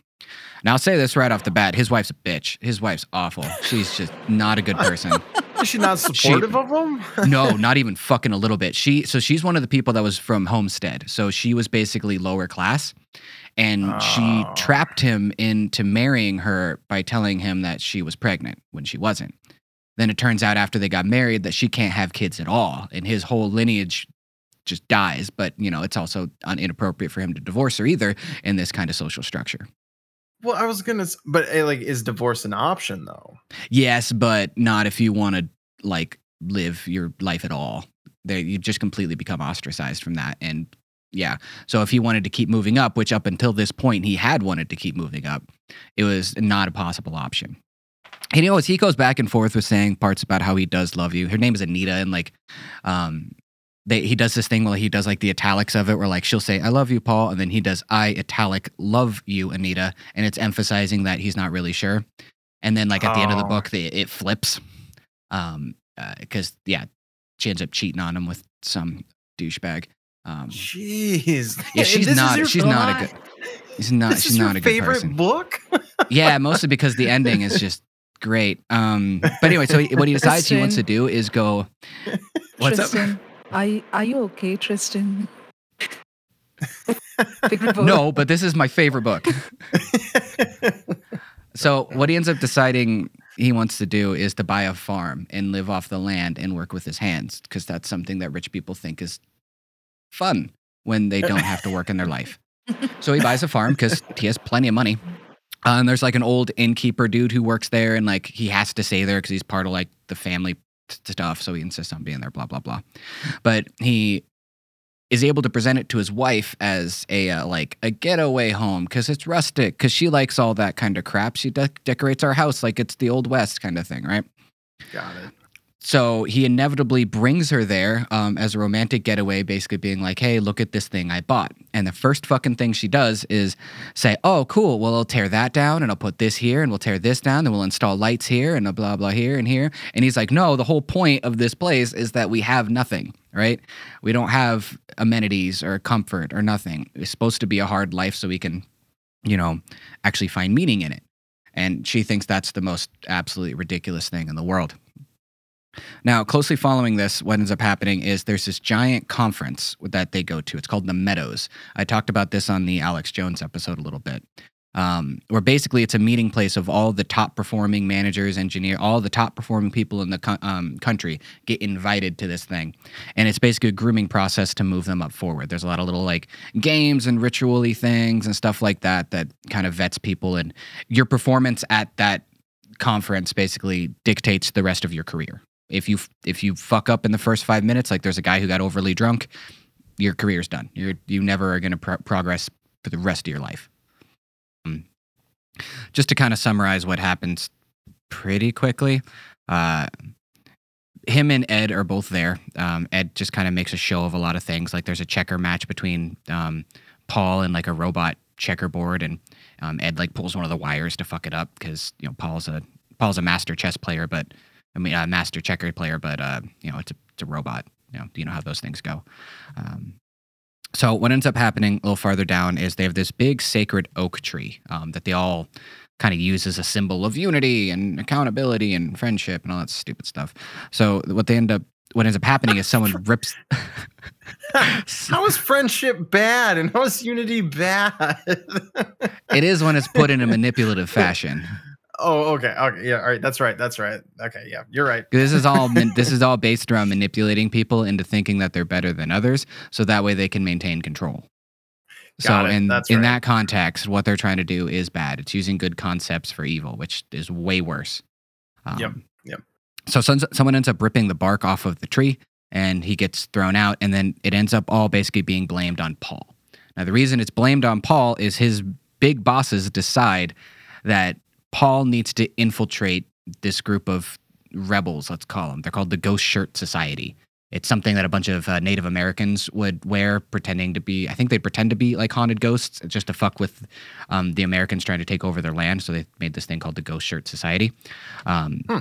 Now, I'll say this right off the bat his wife's a bitch. His wife's awful. She's just not a good person. <laughs> Is she not supportive of him? <laughs> no, not even fucking a little bit. She so she's one of the people that was from Homestead. So she was basically lower class and she Oh. trapped him into marrying her by telling him that she was pregnant when she wasn't. Then it turns out after they got married that she can't have kids at all and his whole lineage just dies, but you know, it's also un- inappropriate for him to divorce her either in this kind of social structure. Well, I was gonna, but eh, like, is divorce an option though? Yes, but not if you want to like live your life at all. There, you just completely become ostracized from that. And yeah, so if he wanted to keep moving up, which up until this point he had wanted to keep moving up, it was not a possible option. And you know, as he goes back and forth with saying parts about how he does love you. Her name is Anita, and like, um, they, he does this thing where he does like the italics of it, where like she'll say "I love you, Paul," and then he does "I italic love you, Anita," and it's emphasizing that he's not really sure. And then like at the end of the Oh. book, the, it flips, um, because yeah, she ends up cheating on him with some douchebag. Um, Jeez. <laughs> yeah, she's not. your- She's not a good. She's not. This she's is your not a good favorite person. book. <laughs> Yeah, mostly <laughs> because the ending is just great. Um, but anyway, so he- what he decides he wants to do is go. What's up? Tristan, Are, are you okay, Tristan? No, but this is my favorite book. So what he ends up deciding he wants to do is to buy a farm and live off the land and work with his hands because that's something that rich people think is fun when they don't have to work in their <laughs> life. So he buys a farm because he has plenty of money. Uh, and there's like an old innkeeper dude who works there and like he has to stay there because he's part of like the family t- stuff. So he insists on being there, blah, blah, blah. But he is able to present it to his wife as a uh, like a getaway home because it's rustic because she likes all that kind of crap. She de- decorates our house like it's the old west kind of thing, right? Got it. So he inevitably brings her there um, as a romantic getaway, basically being like, "Hey, look at this thing I bought." And the first fucking thing she does is say, "Oh, cool. Well, I'll tear that down, and I'll put this here, and we'll tear this down, then we'll install lights here, and a blah blah here and here." And he's like, "No, the whole point of this place is that we have nothing, right? We don't have amenities or comfort or nothing. It's supposed to be a hard life, so we can, you know, actually find meaning in it." And she thinks that's the most absolutely ridiculous thing in the world. Now, closely following this, what ends up happening is there's this giant conference that they go to. It's called the Meadows. I talked about this on the Alex Jones episode a little bit, um, where basically it's a meeting place of all the top performing managers, engineer, all the top performing people in the co- um, country get invited to this thing, and it's basically a grooming process to move them up forward. There's a lot of little like games and ritually things and stuff like that that kind of vets people, and your performance at that conference basically dictates the rest of your career if you if you fuck up in the first five minutes, like there's a guy who got overly drunk, your career's done. You're you never are going to pro- progress for the rest of your life. Um, just to kind of summarize what happens pretty quickly, uh, him and Ed are both there. Um, Ed just kind of makes a show of a lot of things. Like there's a checker match between um, Paul and like a robot checkerboard, and um, Ed like pulls one of the wires to fuck it up because you know Paul's a Paul's a master chess player, but I mean, a master checker player, but uh, you know, it's a it's a robot. You know, you know how those things go. Um, so what ends up happening a little farther down is they have this big sacred oak tree um, that they all kind of use as a symbol of unity and accountability and friendship and all that stupid stuff. So what they end up what ends up happening is someone <laughs> rips. how is friendship bad and how is unity bad? <laughs> it is when it's put in a manipulative fashion. Oh, okay, okay, yeah, all right, that's right, that's right. Okay, yeah, you're right. This is all <laughs> this is all based around manipulating people into thinking that they're better than others, so that way they can maintain control. Got so it, in that's in right. that context, what they're trying to do is bad. It's using good concepts for evil, which is way worse. Um, Yep, yep. So some, someone ends up ripping the bark off of the tree, and he gets thrown out, and then it ends up all basically being blamed on Paul. Now the reason it's blamed on Paul is his big bosses decide that Paul needs to infiltrate this group of rebels. Let's call them. They're called the Ghost Shirt Society. It's something that a bunch of uh, Native Americans would wear, pretending to be. I think they'd pretend to be like haunted ghosts, just to fuck with um, the Americans trying to take over their land. So they made this thing called the Ghost Shirt Society. Um, Hmm.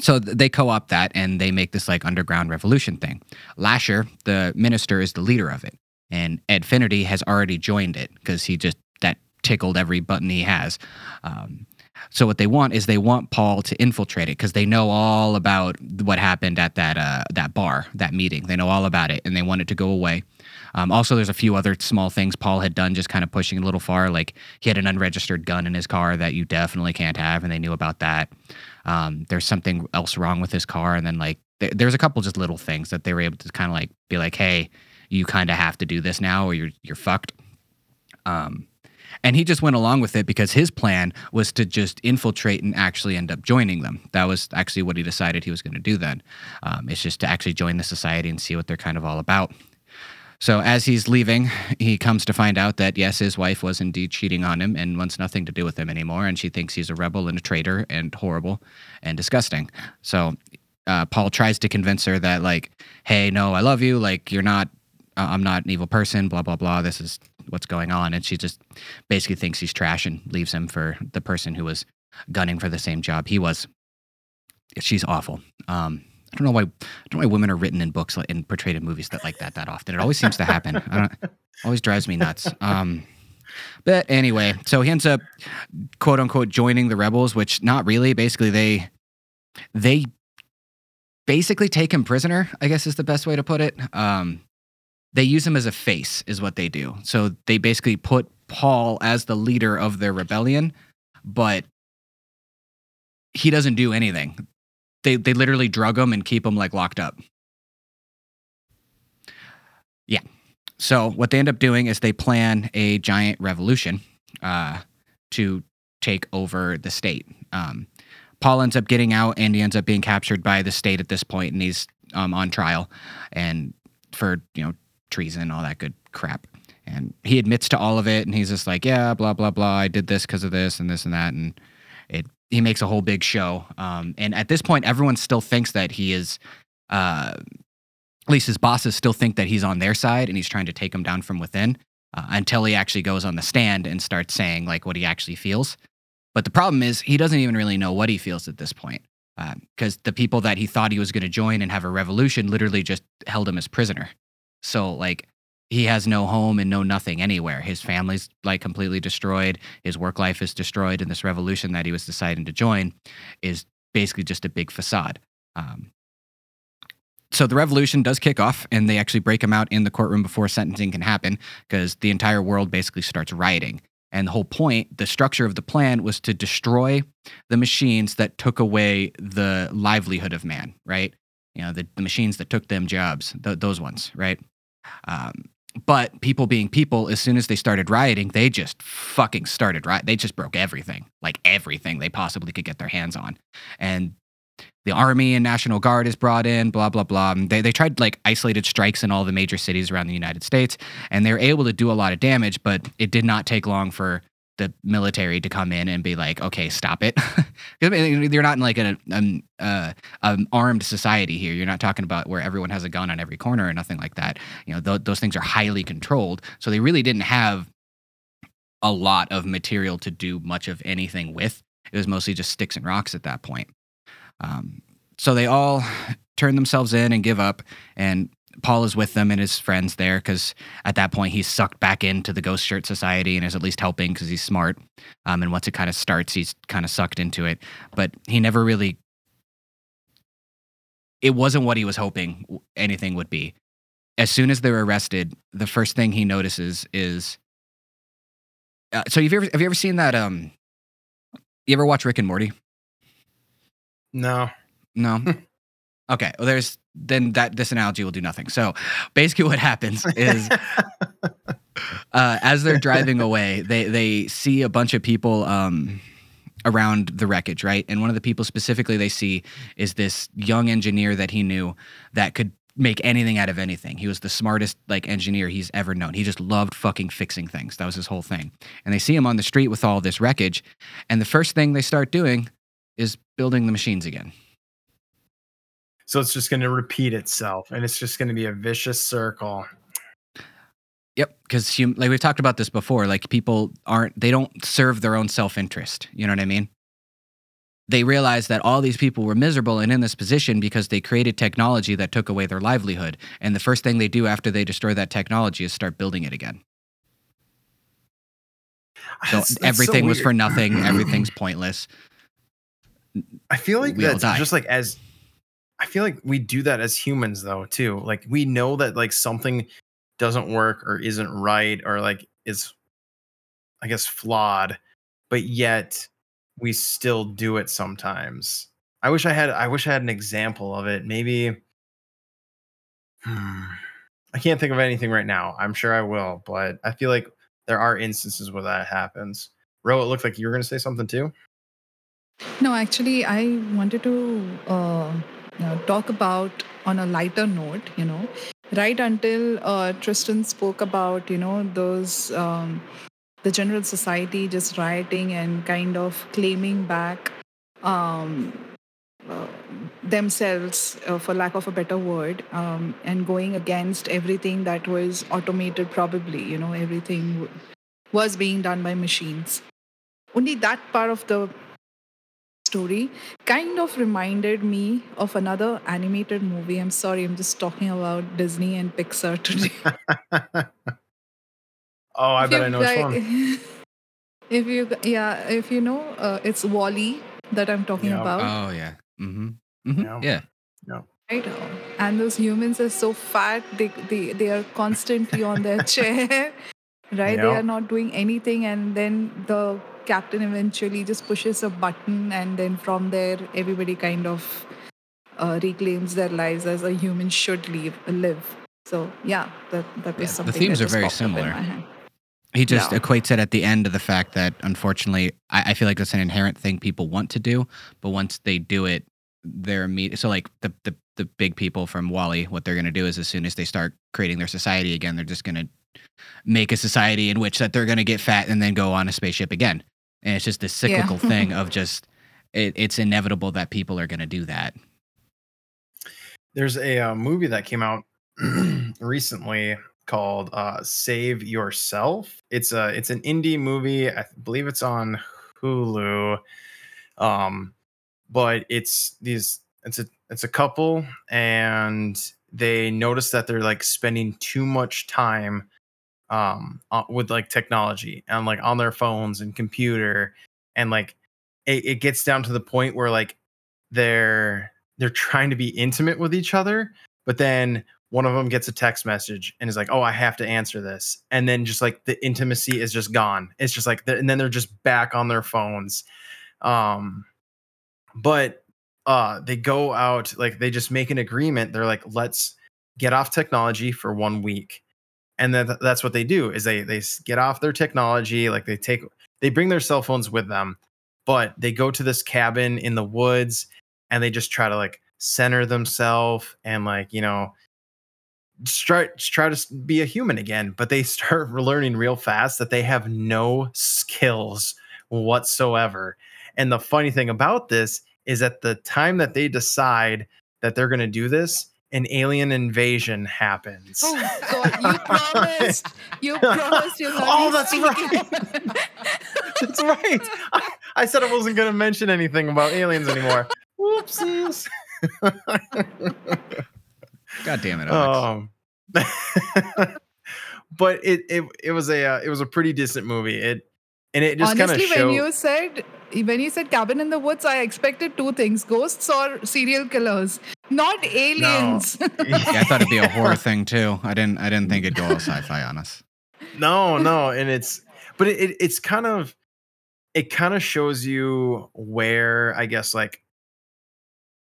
So th- they co-opt that and they make this like underground revolution thing. Lasher, the minister, is the leader of it, and Ed Finnerty has already joined it because he just that tickled every button he has. Um, so what they want is they want Paul to infiltrate it because they know all about what happened at that uh, that bar, that meeting. They know all about it, and they want it to go away. Um, also, there's a few other small things Paul had done, just kind of pushing a little far. Like he had an unregistered gun in his car that you definitely can't have, and they knew about that. Um, there's something else wrong with his car, and then like th- there's a couple just little things that they were able to kind of like be like, hey, you kind of have to do this now, or you're you're fucked. Um, and he just went along with it because his plan was to just infiltrate and actually end up joining them. That was actually what he decided he was going to do then. Um, it's just to actually join the society and see what they're kind of all about. So as he's leaving, he comes to find out that yes, his wife was indeed cheating on him and wants nothing to do with him anymore, and she thinks he's a rebel and a traitor and horrible and disgusting. So uh, Paul tries to convince her that like, hey, no, I love you. Like you're not. Uh, I'm not an evil person. Blah blah blah. This is what's going on, and she just basically thinks he's trash and leaves him for the person who was gunning for the same job he was. She's awful. Um, I don't know why. I don't know why women are written in books and portrayed in movies that like that that often. It always seems to happen. I don't. Always drives me nuts. Um, but anyway, so he ends up quote unquote joining the rebels, which not really. Basically, they they basically take him prisoner. I guess is the best way to put it. Um, they use him as a face, is what they do. So they basically put Paul as the leader of their rebellion, but he doesn't do anything. They they literally drug him and keep him like locked up. Yeah. So what they end up doing is they plan a giant revolution uh, to take over the state. Um, Paul ends up getting out, and he ends up being captured by the state at this point, and he's um, on trial, and for you know treason, all that good crap. And he admits to all of it, and he's just like, yeah, blah blah blah. I did this because of this and this and that, and it. He makes a whole big show. Um, and at this point, everyone still thinks that he is. Uh, at least his bosses still think that he's on their side, and he's trying to take him down from within. Uh, until he actually goes on the stand and starts saying like what he actually feels. But the problem is he doesn't even really know what he feels at this point because the people that he thought he was going to join and have a revolution literally just held him as prisoner. So like he has no home and no nothing anywhere. His family's like completely destroyed. His work life is destroyed, and this revolution that he was deciding to join is basically just a big facade. Um, so the revolution does kick off, and they actually break him out in the courtroom before sentencing can happen because the entire world basically starts rioting. And the whole point, the structure of the plan was to destroy the machines that took away the livelihood of man, right? You know, the, the machines that took them jobs, th- those ones, right? Um, but people being people, as soon as they started rioting, they just fucking started riot. They just broke everything, like everything they possibly could get their hands on. And the army and national guard is brought in blah blah blah And they, they tried like isolated strikes in all the major cities around the united states and they were able to do a lot of damage but it did not take long for the military to come in and be like okay stop it. <laughs> You're not in like an um, uh, armed society here. You're not talking about where everyone has a gun on every corner or nothing like that. You know th- those things are highly controlled. So they really didn't have a lot of material to do much of anything with. It was mostly just sticks and rocks at that point. Um, so they all turn themselves in and give up, and Paul is with them and his friends there because at that point he's sucked back into the Ghost Shirt Society and is at least helping because he's smart. Um, and once it kind of starts, he's kind of sucked into it, but he never really it wasn't what he was hoping anything would be. As soon as they're arrested, the first thing he notices is. Uh, so have you ever have you ever seen that? Um, you ever watch Rick and Morty? No. No. <laughs> okay. Well, there's then that this analogy will do nothing. So basically, what happens is <laughs> uh, as they're driving away, they they see a bunch of people um, around the wreckage, right? And one of the people specifically they see is this young engineer that he knew that could make anything out of anything. He was the smartest like engineer he's ever known. He just loved fucking fixing things. That was his whole thing. And they see him on the street with all this wreckage, and the first thing they start doing is building the machines again. So it's just going to repeat itself and it's just going to be a vicious circle. Yep, because hum- like we've talked about this before, like people aren't they don't serve their own self interest. You know what I mean? They realize that all these people were miserable and in this position because they created technology that took away their livelihood. And the first thing they do after they destroy that technology is start building it again. Ah, so That's- that's so everything was for nothing. Everything's pointless. I feel like we that's die. just like as I feel like we do that as humans though too. Like we know that like something doesn't work or isn't right or like is I guess flawed, but yet we still do it sometimes. I wish I had I wish I had an example of it. Maybe Hmm. I can't think of anything right now. I'm sure I will, but I feel like there are instances where that happens. Ro, it looked like you were going to say something too. No, actually, I wanted to uh, know, talk about on a lighter note, you know, right until uh, Tristan spoke about, you know, those, um, the general society just rioting and kind of claiming back um, uh, themselves, uh, for lack of a better word, um, and going against everything that was automated, probably, you know, everything w- was being done by machines. Only that part of the story kind of reminded me of another animated movie. I'm sorry, I'm just talking about Disney and Pixar today. <laughs> oh, I If bet you I know which guy- one. <laughs> If you, yeah, if you know, uh, it's WALL-E that I'm talking Yeah. about. Oh yeah. Mm-hmm. Mm-hmm. Yeah. Yeah. Right. And those humans are so fat, they, they, they are constantly on their <laughs> chair, right? They are not doing anything. And then the captain eventually just pushes a button, and then from there, everybody kind of uh, reclaims their lives as a human should live. live. So, yeah, that, that was Yeah, the something. themes that are very popped up in similar. He just Yeah. equates it at the end of the fact that unfortunately, I, I feel like that's an inherent thing people want to do, but once they do it, they're immediate. So like the the the big people from WALL-E, what they're gonna do is as soon as they start creating their society again, they're just gonna make a society in which that they're gonna get fat and then go on a spaceship again. And it's just this Yeah. cyclical <laughs> thing of just it, it's inevitable that people are gonna do that. There's a uh, movie that came out <clears throat> recently called uh, "Save Yourself." It's a it's an indie movie. I believe it's on Hulu. Um, but it's these it's a it's a couple and they notice that they're like spending too much time um uh, with like technology and like on their phones and computer. And like it, it gets down to the point where like they're they're trying to be intimate with each other but then one of them gets a text message and is like oh i have to answer this. And then just like the intimacy is just gone. It's just like they're- and then they're just back on their phones. Um but uh they go out like they just make an agreement. They're like let's get off technology for one week and then th- that's what they do is they they get off their technology like they take they bring their cell phones with them but they go to this cabin in the woods and they just try to like center themselves and like you know try try to be a human again but they <laughs> start learning real fast that they have no skills whatsoever. And the funny thing about this is at the time that they decide that they're going to do this an alien invasion happens Oh, <laughs> God, you promised. You promised you'll not Oh, that's speaking. That's right. I, I said I wasn't going to mention anything about aliens anymore. Whoopsies. God damn it, Alex. um, <laughs> but it it it was a uh, it was a pretty decent movie. It and it just kind of Honestly, showed. when you said when you said cabin in the woods, I expected two things: ghosts or serial killers. not aliens. <laughs> Yeah, I thought it'd be a horror thing too. I didn't. I didn't think it'd go all sci-fi on us. no, no, and it's but it, it it's kind of it kind of shows you where I guess like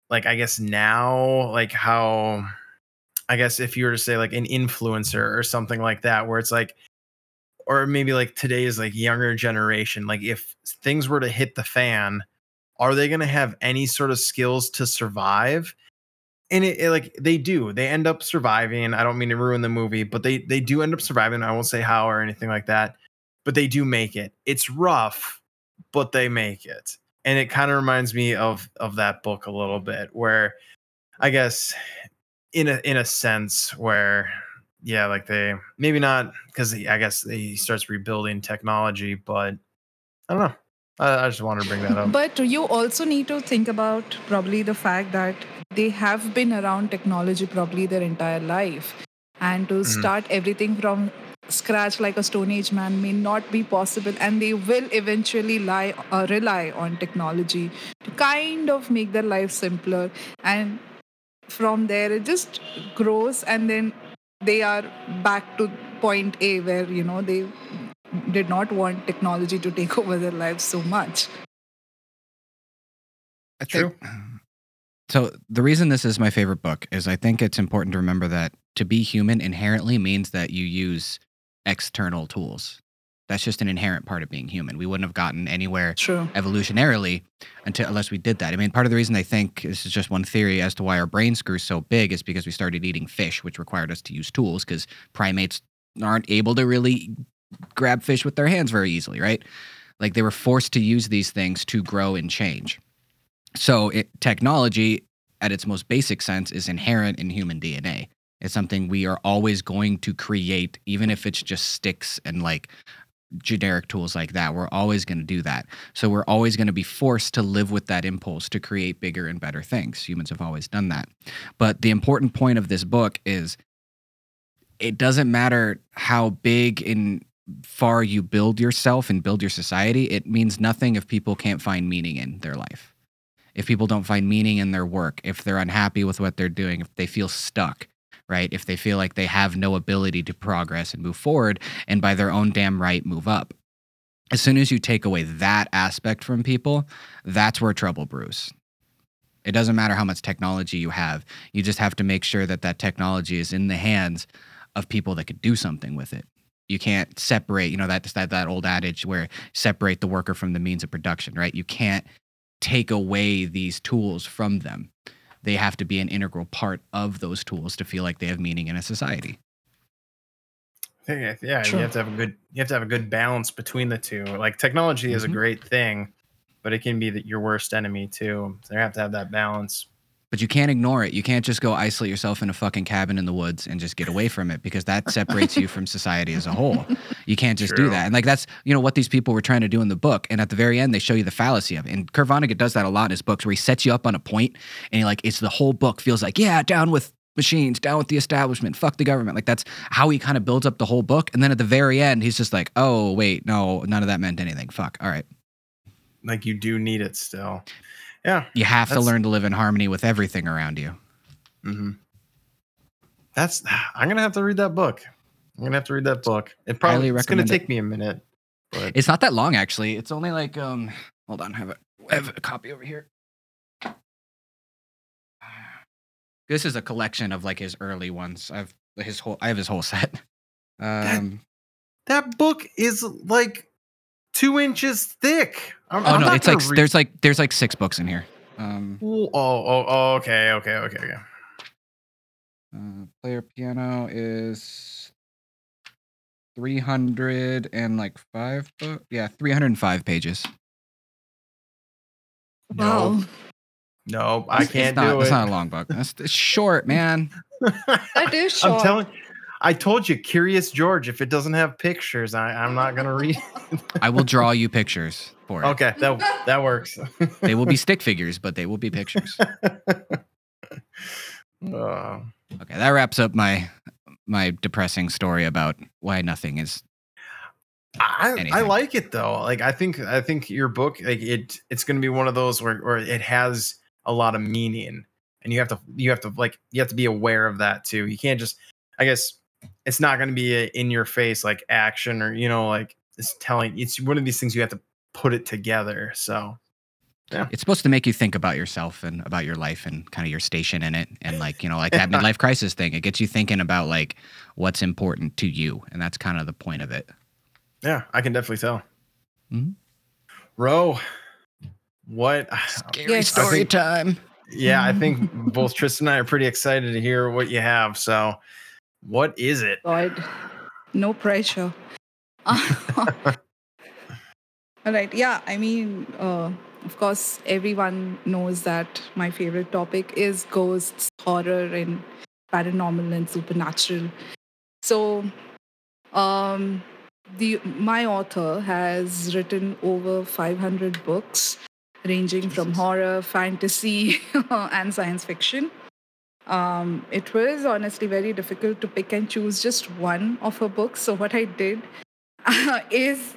like I guess now like how I guess if you were to say like an influencer or something like that where it's like or maybe like today's like younger generation like if things were to hit the fan are they going to have any sort of skills to survive? And it, it, like they do they end up surviving i don't mean to ruin the movie but they they do end up surviving i won't say how or anything like that but they do make it. It's rough but they make it. And it kind of reminds me of of that book a little bit where i guess in a in a sense where yeah like they maybe not because i guess he starts rebuilding technology but i don't know I, I just wanted to bring that up But you also need to think about probably the fact that they have been around technology probably their entire life. And to Mhm. start everything from scratch like a Stone Age man may not be possible. And they will eventually lie, uh, rely on technology to kind of make their life simpler. And from there, it just grows. And then they are back to point A where, you know, they did not want technology to take <laughs> over their lives so much. True. So the reason this is my favorite book is I think it's important to remember that to be human inherently means that you use external tools. That's just an inherent part of being human. We wouldn't have gotten anywhere True. evolutionarily until unless we did that. I mean, part of the reason I think this is just one theory as to why our brains grew so big is because we started eating fish, which required us to use tools because primates aren't able to really grab fish with their hands very easily, right? Like they were forced to use these things to grow and change. So it, technology, at its most basic sense, is inherent in human DNA. It's something we are always going to create, even if it's just sticks and like generic tools like that. We're always going to do that. So we're always going to be forced to live with that impulse to create bigger and better things. Humans have always done that. But the important point of this book is it doesn't matter how big and far you build yourself and build your society, it means nothing if people can't find meaning in their life. If people don't find meaning in their work, if they're unhappy with what they're doing, if they feel stuck, right? If they feel like they have no ability to progress and move forward and by their own damn right move up. As soon as you take away that aspect from people, that's where trouble brews. It doesn't matter how much technology you have. You just have to make sure that that technology is in the hands of people that could do something with it. You can't separate, you know, that that that old adage where separate the worker from the means of production, right? You can't take away these tools from them. They have to be an integral part of those tools to feel like they have meaning in a society. yeah, yeah True. you have to have a good you have to have a good balance between the two like technology is a Mhm. great thing but it can be that your worst enemy too so you have to have that balance But you can't ignore it. You can't just go isolate yourself in a fucking cabin in the woods and just get away from it because that separates you from society as a whole. You can't just do that. And like that's you know what these people were trying to do in the book. And at the very end, they show you the fallacy of it. And Kurt Vonnegut does that a lot in his books, where he sets you up on a point, and he like it's the whole book feels like yeah, down with machines, down with the establishment, fuck the government. Like that's how he kind of builds up the whole book. And then at the very end, he's just like, oh wait, no, none of that meant anything. Fuck. All right, like you do need it still yeah you have to learn to live in harmony with everything around you. Mm-hmm. that's <sighs> i'm gonna have to read that book i'm gonna have to read that book it probably it's gonna recommend it. take me a minute but It's not that long actually. It's only like um hold on, I have a I have a copy over here. <sighs> This is a collection of like his early ones. I've his whole I have his whole set. Um that book is like two inches thick I'm, oh I'm no, it's like gonna read- there's like there's like six books in here. Um oh, oh oh okay okay okay okay uh, player piano is 300 and like 5 book. Yeah, 305 pages. No. Wow. no i It's- can't it's not, do It's not a long book. It's, it's short, man. <laughs> That is short. I'm telling I told you, Curious George, if it doesn't have pictures, I, I'm not gonna read. <laughs> I will draw you pictures for it. okay, that that works. <laughs> They will be stick <laughs> figures, but they will be pictures. Uh, Okay, that wraps up my my depressing story about why nothing is. I I like it though. Like I think I think your book like it it's gonna be one of those where where it has a lot of meaning and you have to you have to like you have to be aware of that too. You can't just I guess it's not going to be a in your face like action or you know like it's telling it's one of these things you have to put it together. So yeah. It's supposed to make you think about yourself and about your life and kind of your station in it. And like, you know, like that <laughs> midlife crisis thing, it gets you thinking about like what's important to you. And that's kind of the point of it. yeah, I can definitely tell. Mhm. Ro, what? Scary Yes. story story think- time. Yeah, I think <laughs> both Tristan and I are pretty excited to hear what you have. So, what is it? God, no pressure. <laughs> All right. Yeah. I mean, uh, of course, everyone knows that my favorite topic is ghosts, horror, and paranormal and supernatural. So, um, the my author has written over 500 books, ranging from horror, fantasy, <laughs> and science fiction. Um, it was honestly very difficult to pick and choose just one of her books. So what I did <laughs> is,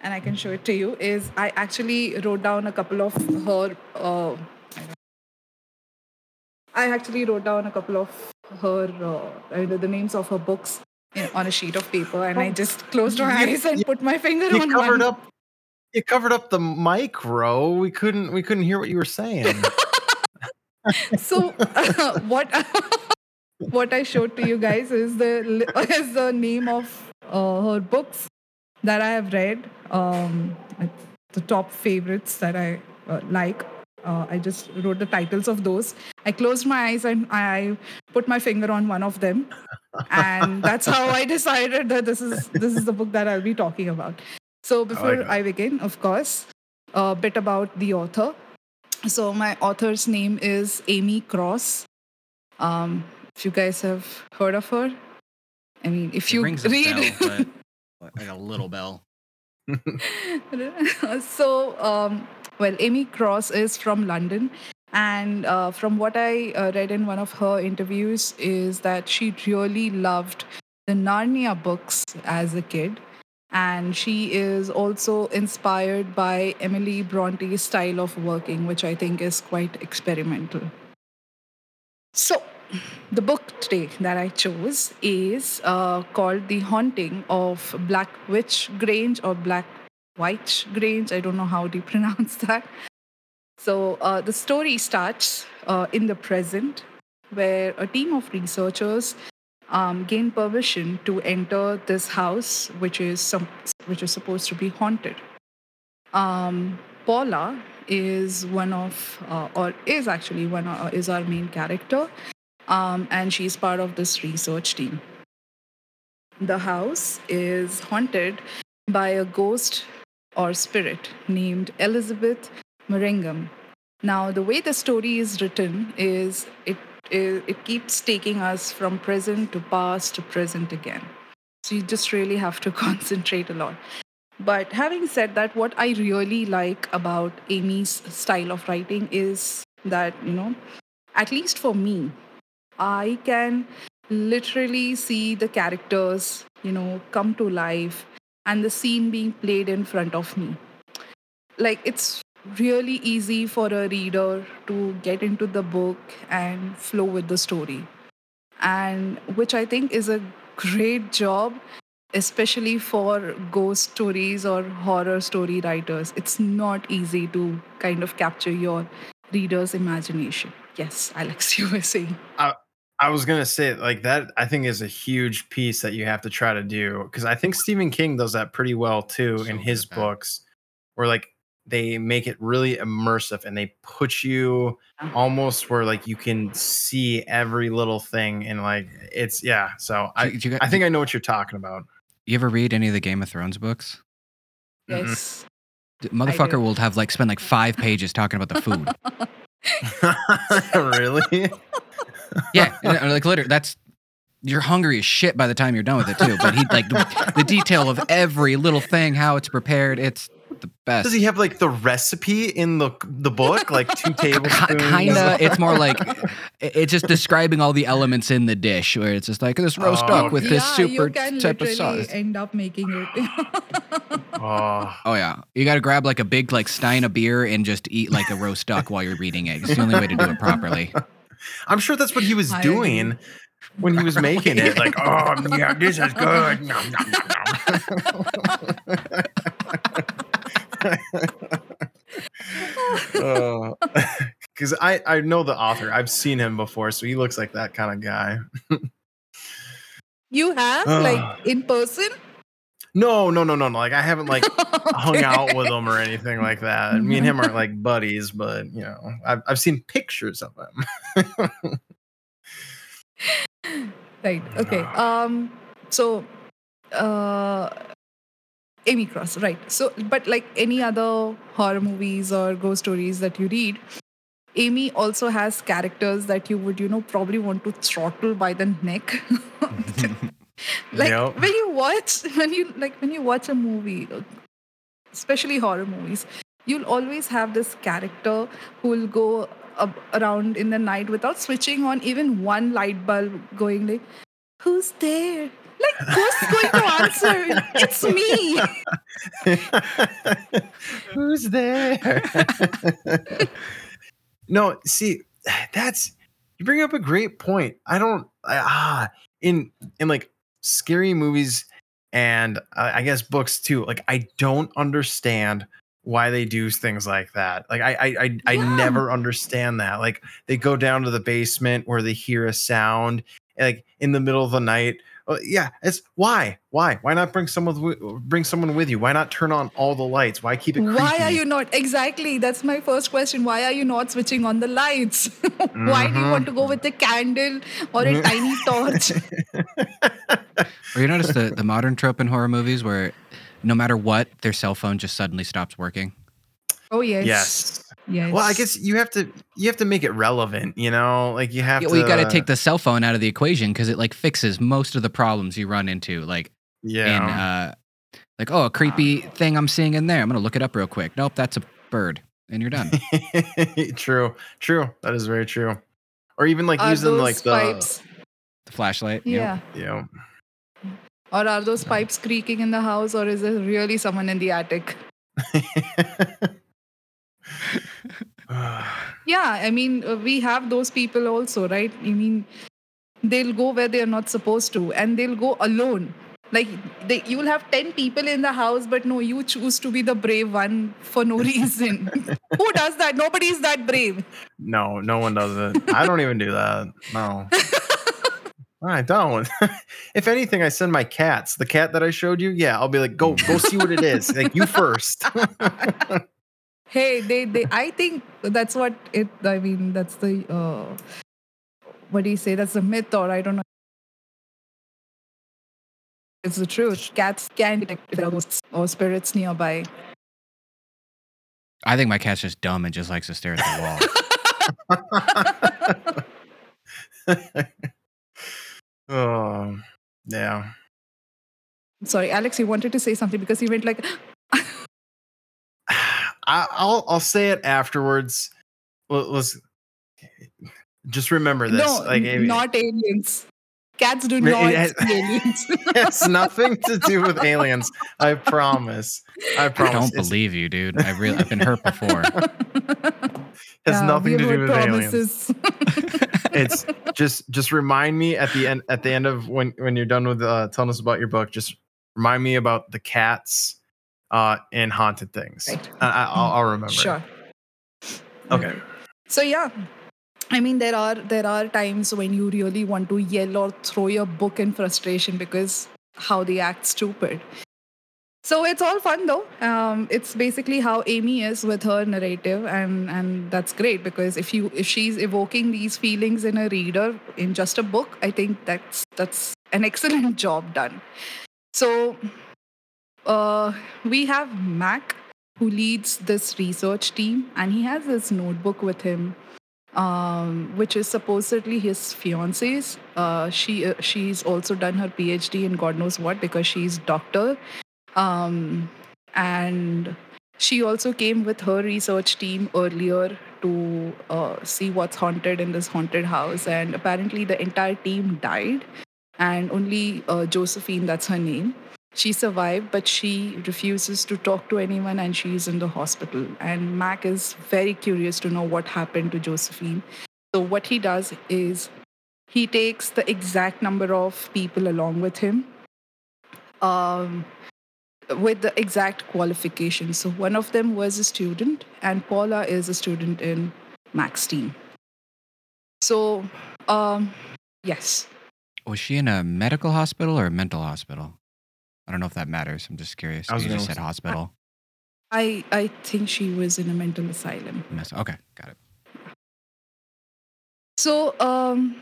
and I can show it to you, is I actually wrote down a couple of her. Uh, I actually wrote down a couple of her, uh, the names of her books in, on a sheet of paper, and I Oh, just closed my eyes and you- put my finger You on covered one. up. You covered up the mic, Ro. We couldn't. We couldn't hear what you were saying. <laughs> so <laughs> what <laughs> what I showed to you guys is the is the name of uh, her books that I have read. Um, the top favorites that I uh, like. Uh, I just wrote the titles of those. I closed my eyes and I put my finger on one of them, and that's how I decided that this is this is the book that I'll be talking about. So before that. I begin, of course, a bit about the author. So my author's name is Amy Cross. Um, if you guys have heard of her, I mean, if It you read, bell, <laughs> like a little bell. <laughs> so um, well, Amy Cross is from London, and uh, from what I uh, read in one of her interviews, is that she really loved the Narnia books as a kid. And she is also inspired by Emily Bronte's style of working, which I think is quite experimental. So, the book today that I chose is uh, called The Haunting of Black Witch Grange or Black White Grange. I don't know how to <laughs> pronounce that. So, uh, the story starts uh, in the present, where a team of researchers um, gain permission to enter this house, which is some, which is supposed to be haunted. Um, Paula is one of, uh, or is actually one, uh, is our main character, um, and she's part of this research team. The house is haunted by a ghost or spirit named Elizabeth Moringham. Now, the way the story is written is it, it, it keeps taking us from present to past to present again. So you just really have to <laughs> concentrate a lot. But having said that, what I really like about Amy's style of writing is that, you know, at least for me, I can literally see the characters, you know, come to life and the scene being played in front of me. Like it's really easy for a reader to get into the book and flow with the story. And which I think is a great job, especially for ghost stories or horror story writers. It's not easy to kind of capture your reader's imagination. Yes, Alex, <laughs> you were saying. I was gonna say like that. I think is a huge piece that you have to try to do because I think Stephen King does that pretty well too So in his books, where like they make it really immersive and they put you almost where like you can see every little thing and like it's yeah. So I Did you, gu- I think I know what you're talking about. you ever read any of the Game of Thrones books? Mm-mm. Yes. Motherfucker do. will have like spend like five pages talking about the food. <laughs> really? yeah, uh, like literally, that's you're hungry as shit by the time you're done with it too. But he like the, the detail of every little thing, how it's prepared, it's the best. Does he have like the recipe in the the book, <laughs> like two tablespoons? Kinda. It's more like it's just describing all the elements in the dish, where it's just like this roast Oh, duck with this yeah, super you can type of literally sauce. end up making it. Oh, <laughs> Oh yeah, you got to grab like a big like stein of beer and just eat like a roast duck while you're reading it. It's the only way to do it properly. <laughs> I'm sure that's what he was I agree. doing when he was making it. Like, oh yeah, this is good. Nom, nom, nom, <laughs> <laughs> Because I I know the author. I've seen him before, so he looks like that kind of guy. You have Ugh. like in person? No, no, no, no, no. Like I haven't like <laughs> hung out with him or anything like that. Me and him aren't like buddies, but you know, I've I've seen pictures of him. Right. Okay. Um. So, uh, Amy Cross. Right. So, but like any other horror movies or ghost stories that you read, Amy also has characters that you would, you know, probably want to throttle by the neck. <laughs> like Yep. when you watch, when you like when you watch a movie, especially horror movies, you'll always have this character who will go ab- around in the night without switching on even one light bulb, going like, "Who's there?" Like, who's going to answer? It's me. <laughs> Who's there? no, see, that's you bring up a great point. I don't I, ah in in like scary movies and uh, I guess books too. Like I don't understand why they do things like that. Like I I I, I never understand that. Like they go down to the basement where they hear a sound like in the middle of the night. Uh, yeah, it's why why why not bring someone with, bring someone with you? Why not turn on all the lights? Why keep it? Why are you not? Exactly. That's my first question. Why are you not switching on the lights? <laughs> Why do you want to go with a candle or a Mhm. tiny torch? <laughs> Or you notice the, the modern trope in horror movies where no matter what, their cell phone just suddenly stops working. Oh yes. yes. Yes. Well, I guess you have to you have to make it relevant. You know, like you have Yeah, to. well, you got to take the cell phone out of the equation because it like fixes most of the problems you run into. Like in yeah. uh, like oh, a creepy thing I'm seeing in there. I'm gonna look it up real quick. Nope, that's a bird, and you're done. <laughs> true. True. That is very true. Or even like are using like the pipes? the flashlight. Yeah. know? Yeah. you. Or are those pipes creaking in the house, or is there really someone in the attic? <laughs> <sighs> Yeah, I mean, uh, we have those people also, right? I mean, they'll go where they're not supposed to, and they'll go alone. Like they, you'll have ten people in the house, but no, you choose to be the brave one for no <laughs> reason. <laughs> Who does that? Nobody's that brave. no, no one does it. I don't even do that. No. <laughs> I don't. if anything, I send my cats. The cat that I showed you, yeah, I'll be like, go, go see what it is. Like you first. Hey, they, they. I think that's what it. I mean, that's the. Uh, what do you say? That's the myth, or I don't know. It's the truth. Cats can detect if there are ghosts or spirits nearby. I think my cat's just dumb and just likes to stare at the wall. <laughs> <laughs> oh, yeah. Sorry, Alex, you wanted to say something because you went like, I, I'll I'll say it afterwards. Let- Let's just remember this. no, like n- not aliens. Cats do not has- see aliens. <laughs> it's nothing to do with aliens. I promise. I promise. I don't It's- believe you, dude. I really, I've been hurt before. <laughs> has Yeah, nothing to do with heard aliens. promises. <laughs> It's just just remind me at the end at the end of when when you're done with uh, telling us about your book. Just remind me about the cats uh, and haunted things. Right. I, I, I'll, I'll remember. sure. Okay. So yeah, I mean there are there are times when you really want to yell or throw your book in frustration because how they act stupid. So it's all fun though. Um, it's basically how Amy is with her narrative, and and that's great because if you if she's evoking these feelings in a reader in just a book, I think that's that's an excellent <laughs> job done. So uh, we have Mac who leads this research team, and he has this notebook with him, um, which is supposedly his fiance's. Uh, she uh, she's also done her PhD in God knows what because she's doctor, um, and she also came with her research team earlier to uh, see what's haunted in this haunted house, and apparently the entire team died, and only uh, Josephine, that's her name, she survived, but she refuses to talk to anyone and she's in the hospital. And Mac is very curious to know what happened to Josephine. So what he does is he takes the exact number of people along with him um, with the exact qualifications. So one of them was a student, and Paula is a student in Mac's team. So, um, yes. Was she in a medical hospital or a mental hospital? I don't know if that matters. I'm just curious. I was You just said hospital. I, I think she was in a mental asylum. Okay, got it. So, um,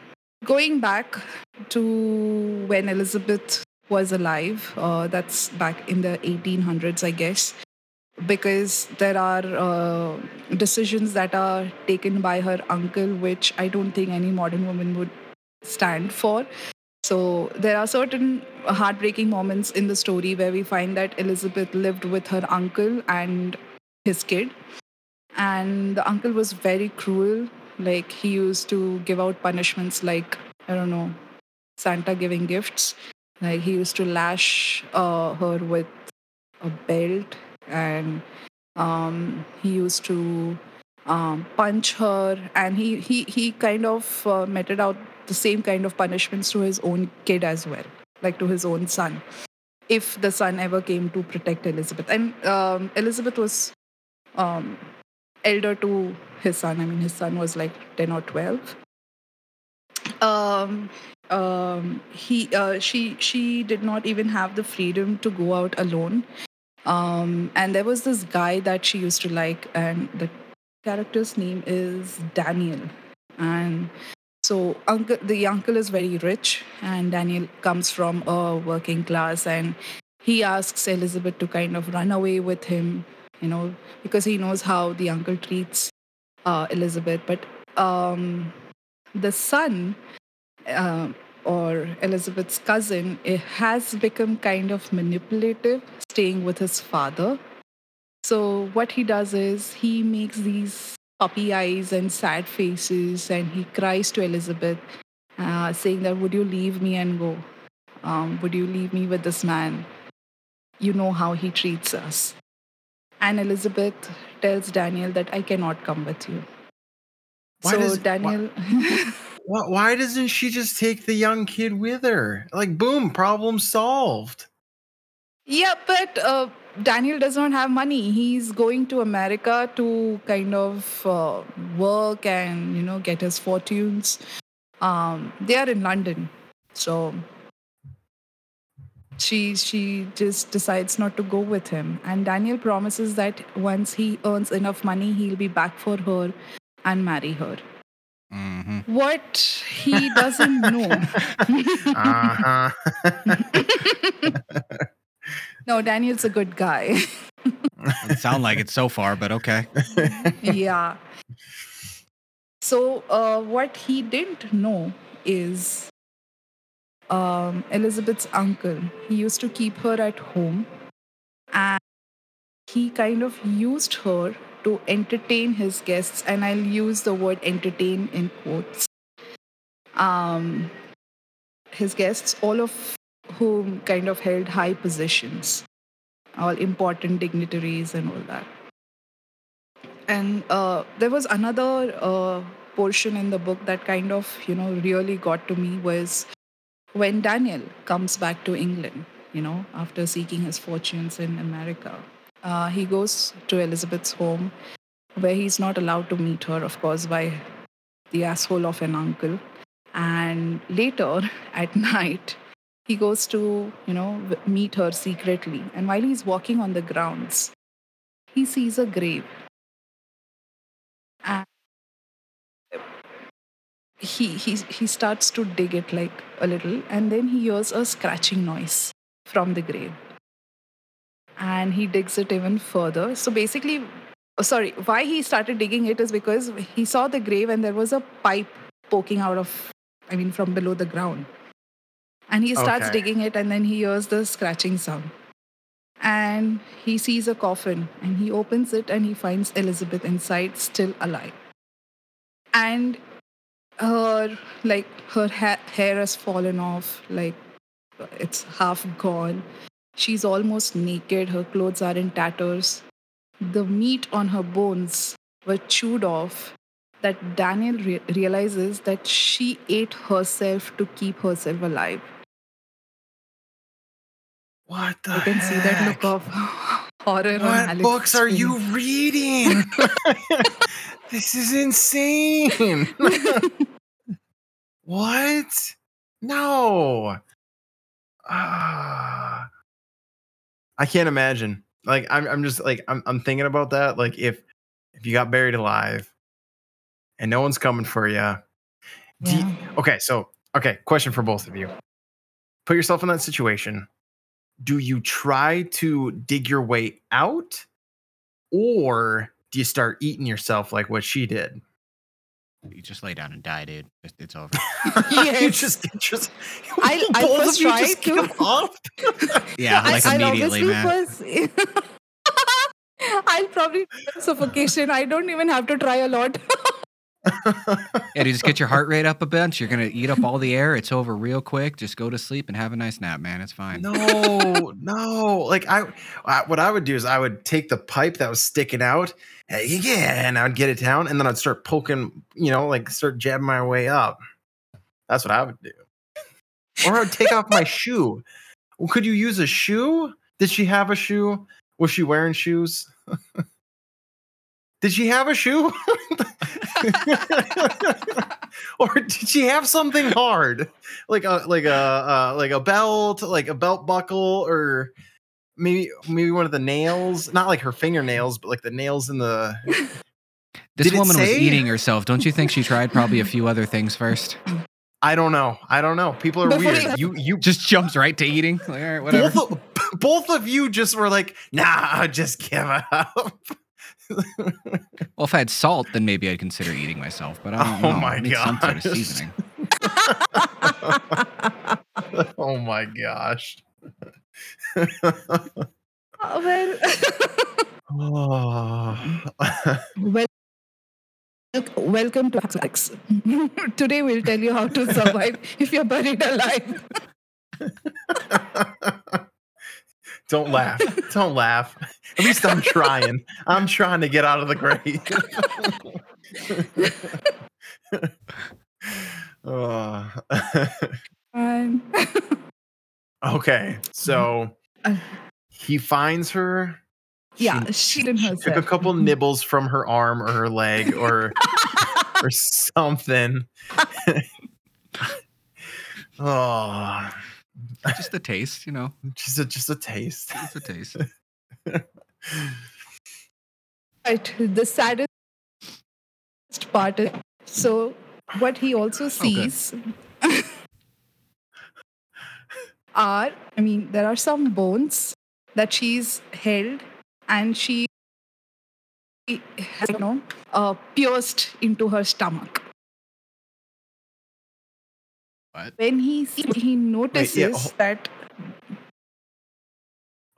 going back to when Elizabeth was alive, uh, that's back in the 1800s, I guess, because there are uh, decisions that are taken by her uncle, which I don't think any modern woman would stand for. So, there are certain heartbreaking moments in the story where we find that Elizabeth lived with her uncle and his kid. And the uncle was very cruel. Like he used to give out punishments like i don't know santa giving gifts. Like he used to lash uh, her with a belt. And um, he used to um, punch her. And he he, he kind of uh, meted out the same kind of punishments to his own kid as well like to his own son if the son ever came to protect elizabeth and um, elizabeth was um, elder to his son. I mean, his son was like 10 or 12. Um, um, he, uh, she, she did not even have the freedom to go out alone. Um, and there was this guy that she used to like, and the character's name is Daniel. And so uncle, the uncle is very rich, and Daniel comes from a working class, and he asks Elizabeth to kind of run away with him, you know, because he knows how the uncle treats uh, Elizabeth. But um, the son, uh, or Elizabeth's cousin, it has become kind of manipulative, staying with his father. So what he does is he makes these puppy eyes and sad faces, and he cries to Elizabeth, uh, saying that, "Would you leave me and go? Um, would you leave me with this man? You know how he treats us." And Elizabeth tells Daniel that I cannot come with you. Why so does, Daniel. <laughs> Why, why doesn't she just take the young kid with her? Like, boom, problem solved. yeah, but uh, Daniel does not have money. He's going to America to kind of uh, work and you know get his fortunes. Um, they are in London, so she she just decides not to go with him. And Daniel promises that once he earns enough money, he'll be back for her and marry her. hmm What he doesn't know. <laughs> Uh huh. <laughs> <laughs> no, Daniel's a good guy. Sound like it so far, but okay. <laughs> yeah. So, uh, what he didn't know is um, Elizabeth's uncle. He used to keep her at home and he kind of used her to entertain his guests. And I'll use the word entertain in quotes. Um, his guests, all of whom kind of held high positions, all important dignitaries and all that. And uh, there was another uh, portion in the book that kind of, you know, really got to me was when Daniel comes back to England, you know, after seeking his fortunes in America. Uh, he goes to Elizabeth's home where he's not allowed to meet her, of course, by the asshole of an uncle. And later <laughs> at night, he goes to, you know, meet her secretly. And while he's walking on the grounds, he sees a grave. And he, he, he starts to dig it like a little, and then he hears a scratching noise from the grave. And he digs it even further. So basically, oh, sorry, why he started digging it is because he saw the grave and there was a pipe poking out of, I mean, from below the ground. And he starts Okay. digging it, and then he hears the scratching sound. And he sees a coffin, and he opens it, and he finds Elizabeth inside, still alive. And her, like, her ha- hair has fallen off, like, it's half gone. She's almost naked, her clothes are in tatters. The meat on her bones were chewed off, that Daniel re- realizes that she ate herself to keep herself alive. What the I can see that look of <laughs> horror on What books are you reading? <laughs> this is insane. <laughs> what? No. Ah. I can't imagine. Like I'm I'm just like I'm I'm thinking about that. Like if if you got buried alive and no one's coming for you. Do you- okay, so okay, question for both of you. Put yourself in that situation. Do you try to dig your way out or do you start eating yourself like what she did? You just lay down and die, dude. It's, it's over. <laughs> you Yes. just, just I'll- <laughs> I'll both first of you try just to- give up. <laughs> Yeah, like I'll immediately, obviously man. first- I'll probably suffocation. I don't even have to try a lot. Yeah, you just get your heart rate up a bunch. You're gonna eat up all the air. It's over real quick. Just go to sleep and have a nice nap, man. It's fine. no, no. Like I, I, what I would do is I would take the pipe that was sticking out, eh, yeah, and I'd get it down, and then I'd start poking, you know, like start jabbing my way up. That's what I would do. Or I'd take off my shoe. Well, could you use a shoe? Did she have a shoe? Was she wearing shoes? <laughs> Did she have a shoe? <laughs> or did she have something hard? Like a like a uh, like a belt, like a belt buckle or maybe maybe one of the nails, not like her fingernails, but like the nails in the <laughs> This Did woman was eating herself. Don't you think she tried probably a <laughs> few other things first? I don't know. I don't know. People are Before weird. you- You you Just jumps right to eating. Like, all right, whatever. both of, both of you just were like, nah, just give up. <laughs> Well, if I had salt, then maybe I'd consider eating myself. But I don't Oh know. my I need some sort of gosh. seasoning. <laughs> oh my gosh. Oh, <sighs> well, oh. well, welcome to Hacks. <laughs> Today we'll tell you how to survive if you're buried alive. Don't laugh. Don't laugh. At least I'm trying. I'm trying to get out of the grave. <laughs> Oh. Okay, so <laughs> he finds her. yeah, She- she didn't She took a couple mm-hmm. nibbles from her arm or her leg or <laughs> or something. oh, Just a taste, you know. just a just a taste. Just a taste. <laughs> Right. The saddest part is so what he also sees are I mean, there are some bones that she's held and she has, you know, uh, pierced into her stomach. What? When he sees, he notices ho- that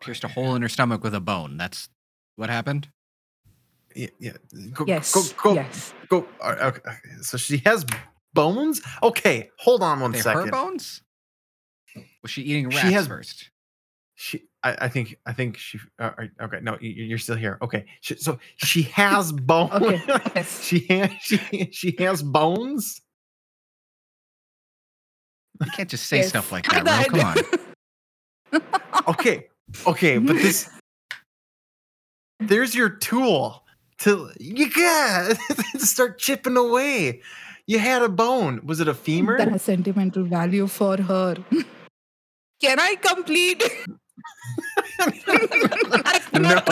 Pierced a hole in her stomach with a bone. That's what happened. Yeah, yeah. Go, yes, go, go, yes, go. uh, Okay, okay. So she has bones. Okay, hold on one They second. her bones? Was she eating She has- first? She, I, I think, I think she. Uh, uh, okay, no, you- you're still here. Okay, she, so she has <laughs> bones. Okay, yes. <laughs> she has, she, she has bones. You can't just say Yes. stuff like <laughs> that, bro. Come on. <laughs> Okay, okay, but this, <laughs> there's your tool to you got to start chipping away. You had a bone. Was it a femur? that has sentimental value for her. Can I complete? <laughs> <laughs> no,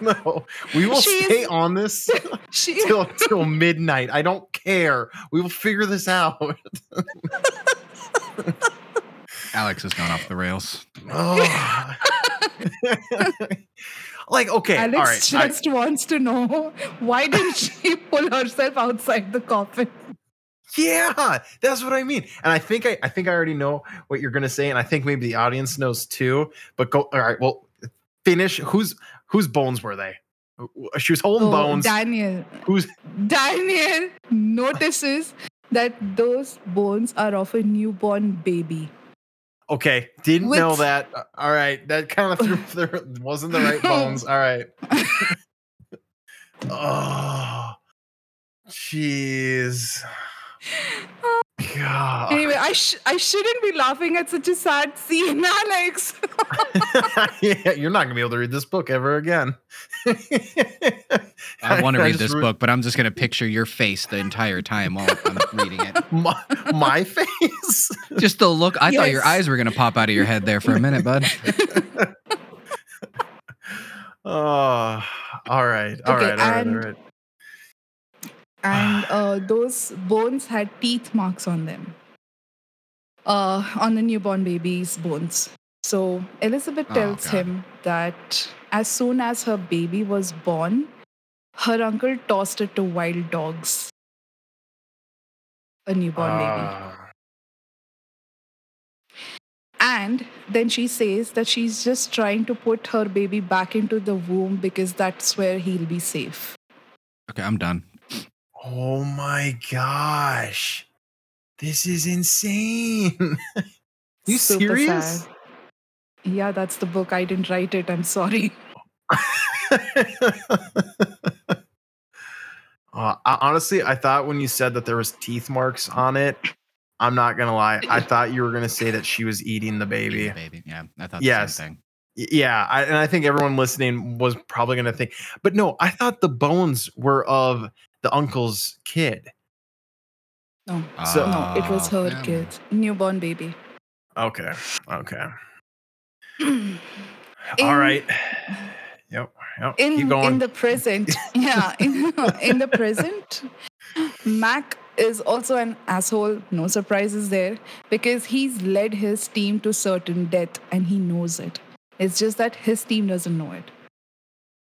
no. We will She's- stay on this <laughs> She, till till midnight. I don't care. We will figure this out. Alex has gone off the rails. Oh. <sighs> like okay, Alex all right. I- just wants to know why didn't she pull herself outside the coffin? Yeah, that's what I mean. And I think I, I think I already know what you're gonna say, and I think maybe the audience knows too. But go. All right. Well, finish. Whose whose bones were they? She was holding Oh, bones. Daniel. Who's Daniel notices that those bones are of a newborn baby. Okay, didn't know that. Uh, All right, that kind of <laughs> threw, threw wasn't the right bones. All right. <laughs> <laughs> oh, Jeez. God. Anyway, I sh- I shouldn't be laughing at such a sad scene, <laughs> Alex. <laughs> yeah, you're not gonna be able to read this book ever again. I <laughs> want to read this ru- book, but I'm just gonna picture your face the entire time while I'm reading it. My, my face. Just the look. I thought your eyes were gonna pop out of your head there for a minute, bud. Oh, all right, all Okay, right, all right, all and- right. And <sighs> uh, those bones had teeth marks on them uh, on the newborn baby's bones so elizabeth Oh, tells God. him that as soon as her baby was born her uncle tossed it to wild dogs a newborn baby Ah. and then she says that she's just trying to put her baby back into the womb because that's where he'll be safe Okay, I'm done. Oh my gosh, this is insane. <laughs> you Super serious? sad. yeah that's the book i didn't write it i'm sorry <laughs> Uh, I- honestly, I thought when you said that there was teeth marks on it, I'm not gonna lie. I <laughs> thought you were gonna say that she was eating the baby. Baby. Yeah, I thought Yes. the same thing. Yeah, I, and I think everyone listening was probably gonna think, but no, I thought the bones were of the uncle's kid. no So- No, it was Oh, her yeah. kid, newborn baby. Okay, okay, <clears throat> in, all right. Yep, yep. Keep in the present, <laughs> yeah, in, in the present, Mac is also an asshole. No surprises there because he's led his team to certain death and he knows it. It's just that his team doesn't know it.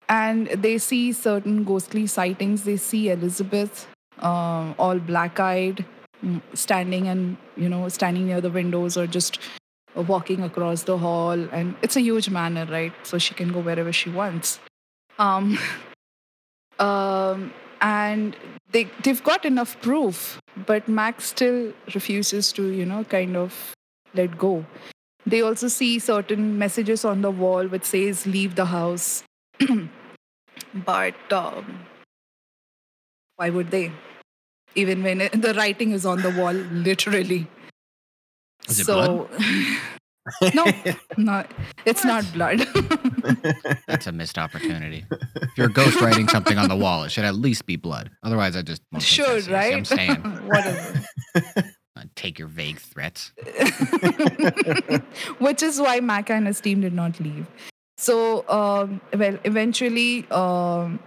And they see certain ghostly sightings. They see Elizabeth, uh, all black-eyed, mm, standing and you know standing near the windows or just walking across the hall. And it's a huge manor, right? So she can go wherever she wants. Um, <laughs> um, and they they've got enough proof, but Max still refuses to, you know, kind of let go. They also see certain messages on the wall which says "Leave the house," <clears throat> but um, why would they? Even when it, the writing is on the wall, literally. Is so, <laughs> no, no, it's not blood. <laughs> That's a missed opportunity. If you're ghost writing something on the wall, it should at least be blood. Otherwise, I just won't take that Should. I'm right? staying. <laughs> Whatever. Take your vague threats. Which is why Maca and his team did not leave. So, um, well, eventually, um,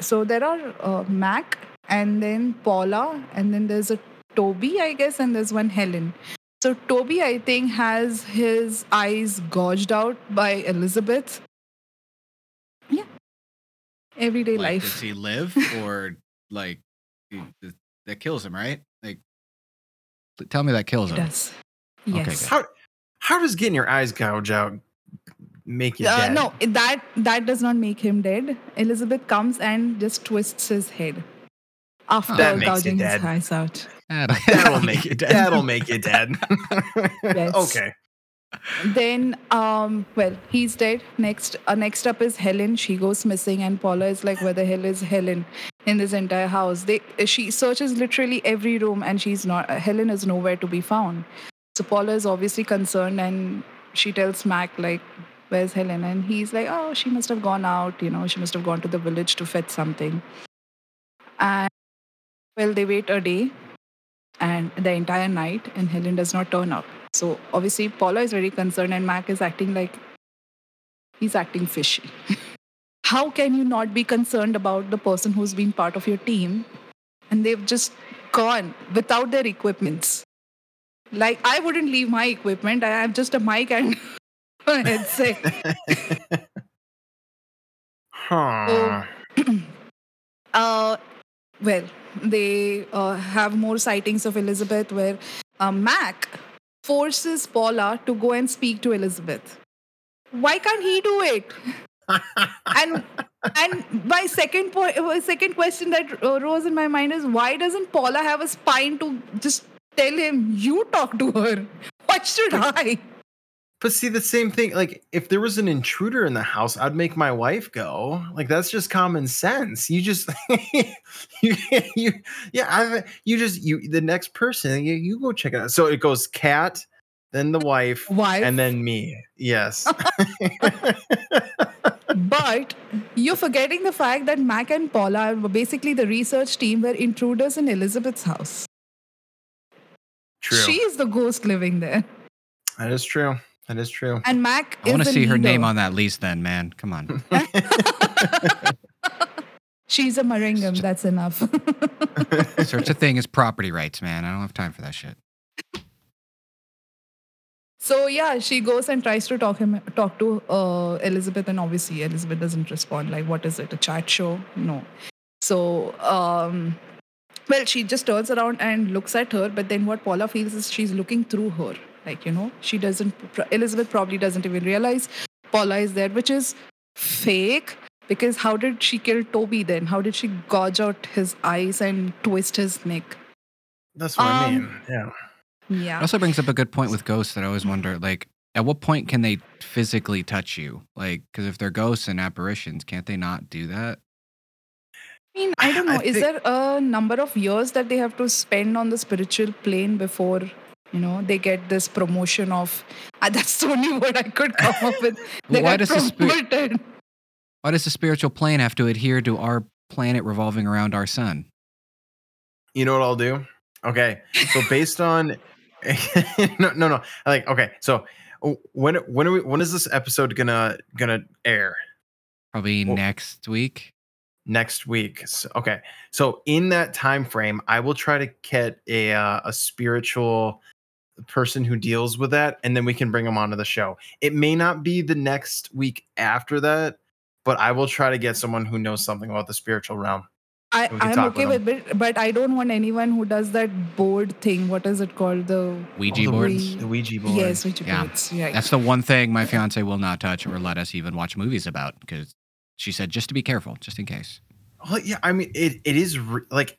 so there are uh, Mac and then Paula, and then there's a Toby, I guess, and there's one Helen. So, Toby, I think, has his eyes gouged out by Elizabeth. Yeah. Everyday Like, life. does he live <laughs> or like he- that kills him? Right? Like, tell me that kills It him. does. Okay, Yes. good. how how does getting your eyes gouged out make you Uh, dead? no, that that does not make him dead. Elizabeth comes and just twists his head after That makes you gouging his dead. eyes out. That'll, <laughs> that'll make you dead. That'll make you dead. <laughs> Yes. Okay. Then, um, well, he's dead. Next, uh, next up is Helen. She goes missing, and Paula is like, "Where the hell is Helen in this entire house?" They she searches literally every room, and she's not. Helen is nowhere to be found. So Paula is obviously concerned, and she tells Mac like, "Where's Helen?" And he's like, "Oh, she must have gone out. You know, she must have gone to the village to fetch something." And well, they wait a day and the entire night, and Helen does not turn up. So obviously, Paula is very concerned, and Mac is acting like he's acting fishy. <laughs> How can you not be concerned about the person who's been part of your team and they've just gone without their equipments? Like, I wouldn't leave my equipment. I have just a mic and <laughs> a headset. Huh. <clears throat> uh, well, they uh, have more sightings of Elizabeth where uh, Mac forces Paula to go and speak to Elizabeth. Why can't he do it? <laughs> and and my second uh, second question that uh, rose in my mind is why doesn't Paula have a spine to just tell him you talk to her? <laughs> Why should I? But see, the same thing. Like, if there was an intruder in the house, I'd make my wife go. Like, that's just common sense. You just, <laughs> you, you, yeah, I, you just, you, the next person, you, you go check it out. So it goes cat, then the wife, Wife. and then me. Yes. <laughs> <laughs> But you're forgetting the fact that Mac and Paula were basically the research team were intruders in Elizabeth's house. true. She is the ghost living there. that is true. That is true. And Mac I want to see her name on that lease then, man. Come on. <laughs> She's a Maringam, that's enough. <laughs> Such a thing as property rights, man. I don't have time for that shit. so yeah, she goes and tries to talk him talk to uh, Elizabeth, and obviously Elizabeth doesn't respond. Like, what is it? A chat show? No. So um well, she just turns around and looks at her, but then what Paula feels is she's looking through her. Like, you know, she doesn't, Elizabeth probably doesn't even realize Paula is there, which is fake because how did she kill Toby then? How did she gouge out his eyes and twist his neck? That's what I Um, mean. Yeah. Yeah. It Yeah. also brings up a good point with ghosts that I always wonder, like, at what point can they physically touch you? Like, because if they're ghosts and apparitions, can't they not do that? I mean, I don't <sighs> I know. Is think- there a number of years that they have to spend on the spiritual plane before, you know, they get this promotion of? Uh, <laughs> that's the only word I could come up with. They Why got does the spirit- promoted. Why does the spiritual plane have to adhere to our planet revolving around our sun? You know what I'll do? Okay. So based <laughs> on <laughs> no no no like okay so when when are we when is this episode gonna gonna air Probably Well- next week. next week so, okay so in that time frame i will try to get a uh, a spiritual person who deals with that and then we can bring them onto the show it may not be the next week after that but i will try to get someone who knows something about the spiritual realm I, I'm okay with with it, but I don't want anyone who does that board thing. What is it called? The Ouija Oh, the board. The ouija board yes, Ouija Yeah. boards. Right. That's the one thing my fiance will not touch or let us even watch movies about because she said just to be careful, just in case. Well, yeah, I mean, it it is re- like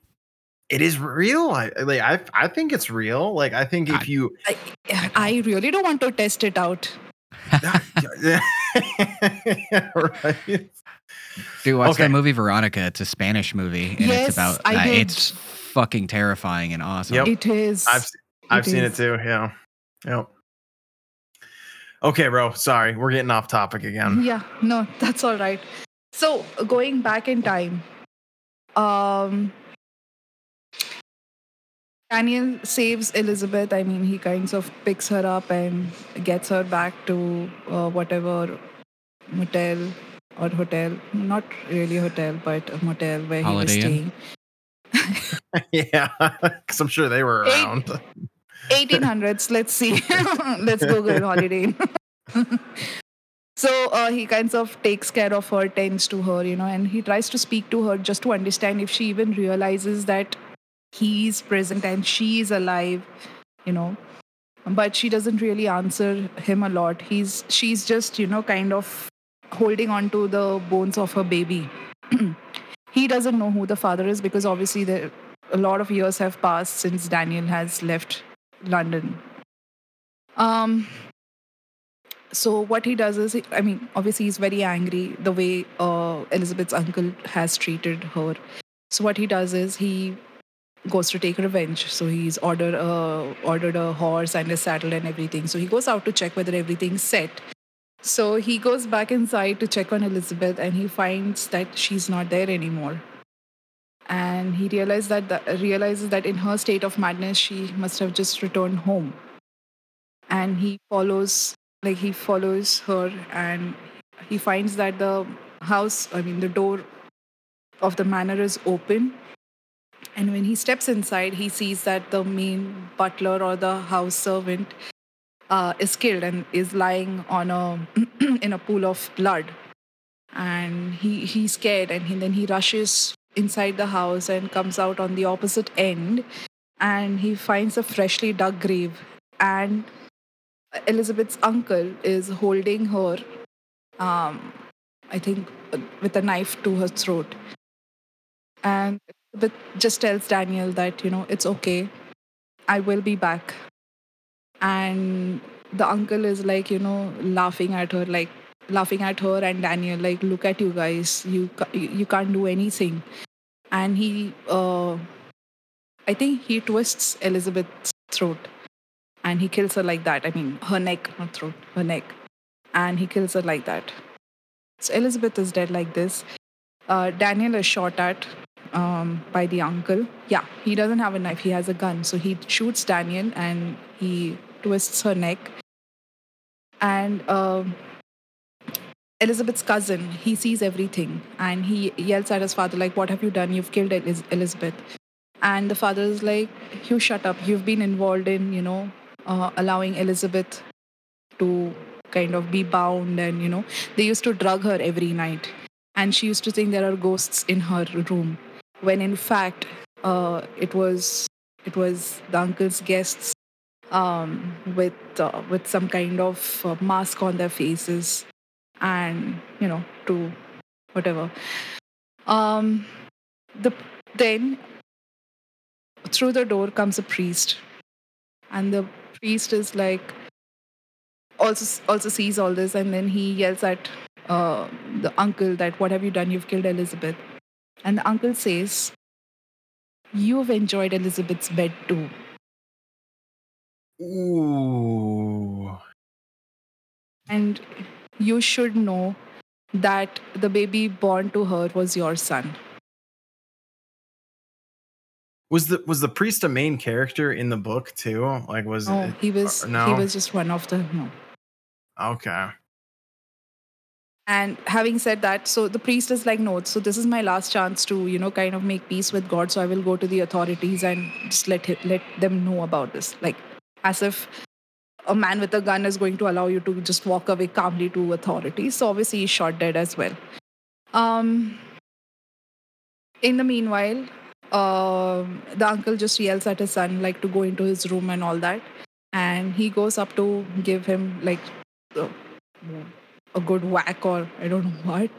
it is real. I like I I think it's real. Like I think if I- you I, I really don't want to test it out. <laughs> <laughs> right. Dude, watch Okay. that movie Veronica. It's a Spanish movie, and Yes, it's about. I uh, did. it's fucking terrifying and awesome. Yep. It is. I've I've seen it too. Yeah. Yep. Okay, bro. Sorry, we're getting off topic again. Yeah, no, that's all right. So going back in time, um, Daniel saves Elizabeth. I mean, he kind of picks her up and gets her back to uh, whatever motel or hotel. Not really hotel, but a motel where Holiday he was Inn? staying. <laughs> yeah, because I'm sure they were Eight- around. 1800s. Let's see. <laughs> Let's Google Holiday Inn. <laughs> so uh, he kind of takes care of her, tends to her, you know, and he tries to speak to her just to understand if she even realizes that he's present and she's alive, you know. But she doesn't really answer him a lot. He's she's just, you know, kind of holding on to the bones of her baby. <clears throat> he doesn't know who the father is because obviously there a lot of years have passed since Daniel has left London. Um, so what he does is, he- I mean, obviously he's very angry the way uh, Elizabeth's uncle has treated her. So what he does is he goes to take revenge. So he's ordered a ordered a horse and a saddle and everything. So he goes out to check whether everything's set. So he goes back inside to check on Elizabeth, and he finds that she's not there anymore and he realized that realizes that in her state of madness she must have just returned home and he follows like he follows her and he finds that the house i mean the door of the manor is open and when he steps inside he sees that the main butler or the house servant uh, is killed and is lying on a <clears throat> in a pool of blood. And he he's scared and he, then he rushes inside the house and comes out on the opposite end. And he finds a freshly dug grave. And elizabeth's uncle is holding her um i think with a knife to her throat. And elizabeth just tells daniel that you know it's okay. I will be back. And the uncle is like you know laughing at her like laughing at her and daniel like look at you guys. You you you can't do anything. And he uh i think he twists elizabeth's throat and he kills her like that. I mean her neck not throat her neck. And he kills her like that. So elizabeth is dead like this. Uh, daniel is shot at um, by the uncle yeah he doesn't have a knife he has a gun so he shoots daniel and he twists her neck and um, Elizabeth's cousin, he sees everything and he yells at his father, like, What have you done? You've killed Eliz- Elizabeth. And the father is like, You shut up. You've been involved in, you know, uh, allowing Elizabeth to kind of be bound. And, you know, they used to drug her every night. And she used to think there are ghosts in her room. When in fact, uh, it was it was the uncle's guests um, with uh, with some kind of uh, mask on their faces and you know to whatever. Um the then through the door comes a priest. And the priest is like also also sees all this and then he yells at uh, the uncle that what have you done? You've killed elizabeth and the uncle says you've enjoyed elizabeth's bed too Ooh. and you should know that the baby born to her was your son Was the was the priest a main character in the book too? Like was Oh, it he was uh, he was just one of the no. okay. And having said that, so the priest is like, no, so this is my last chance to, you know, kind of make peace with God. So I will go to the authorities and just let let them know about this. Like as if a man with a gun is going to allow you to just walk away calmly to authorities. So obviously he's shot dead as well. Um in the meanwhile, um, the uncle just yells at his son like to go into his room and all that. And he goes up to give him like a, a good whack or I don't know what.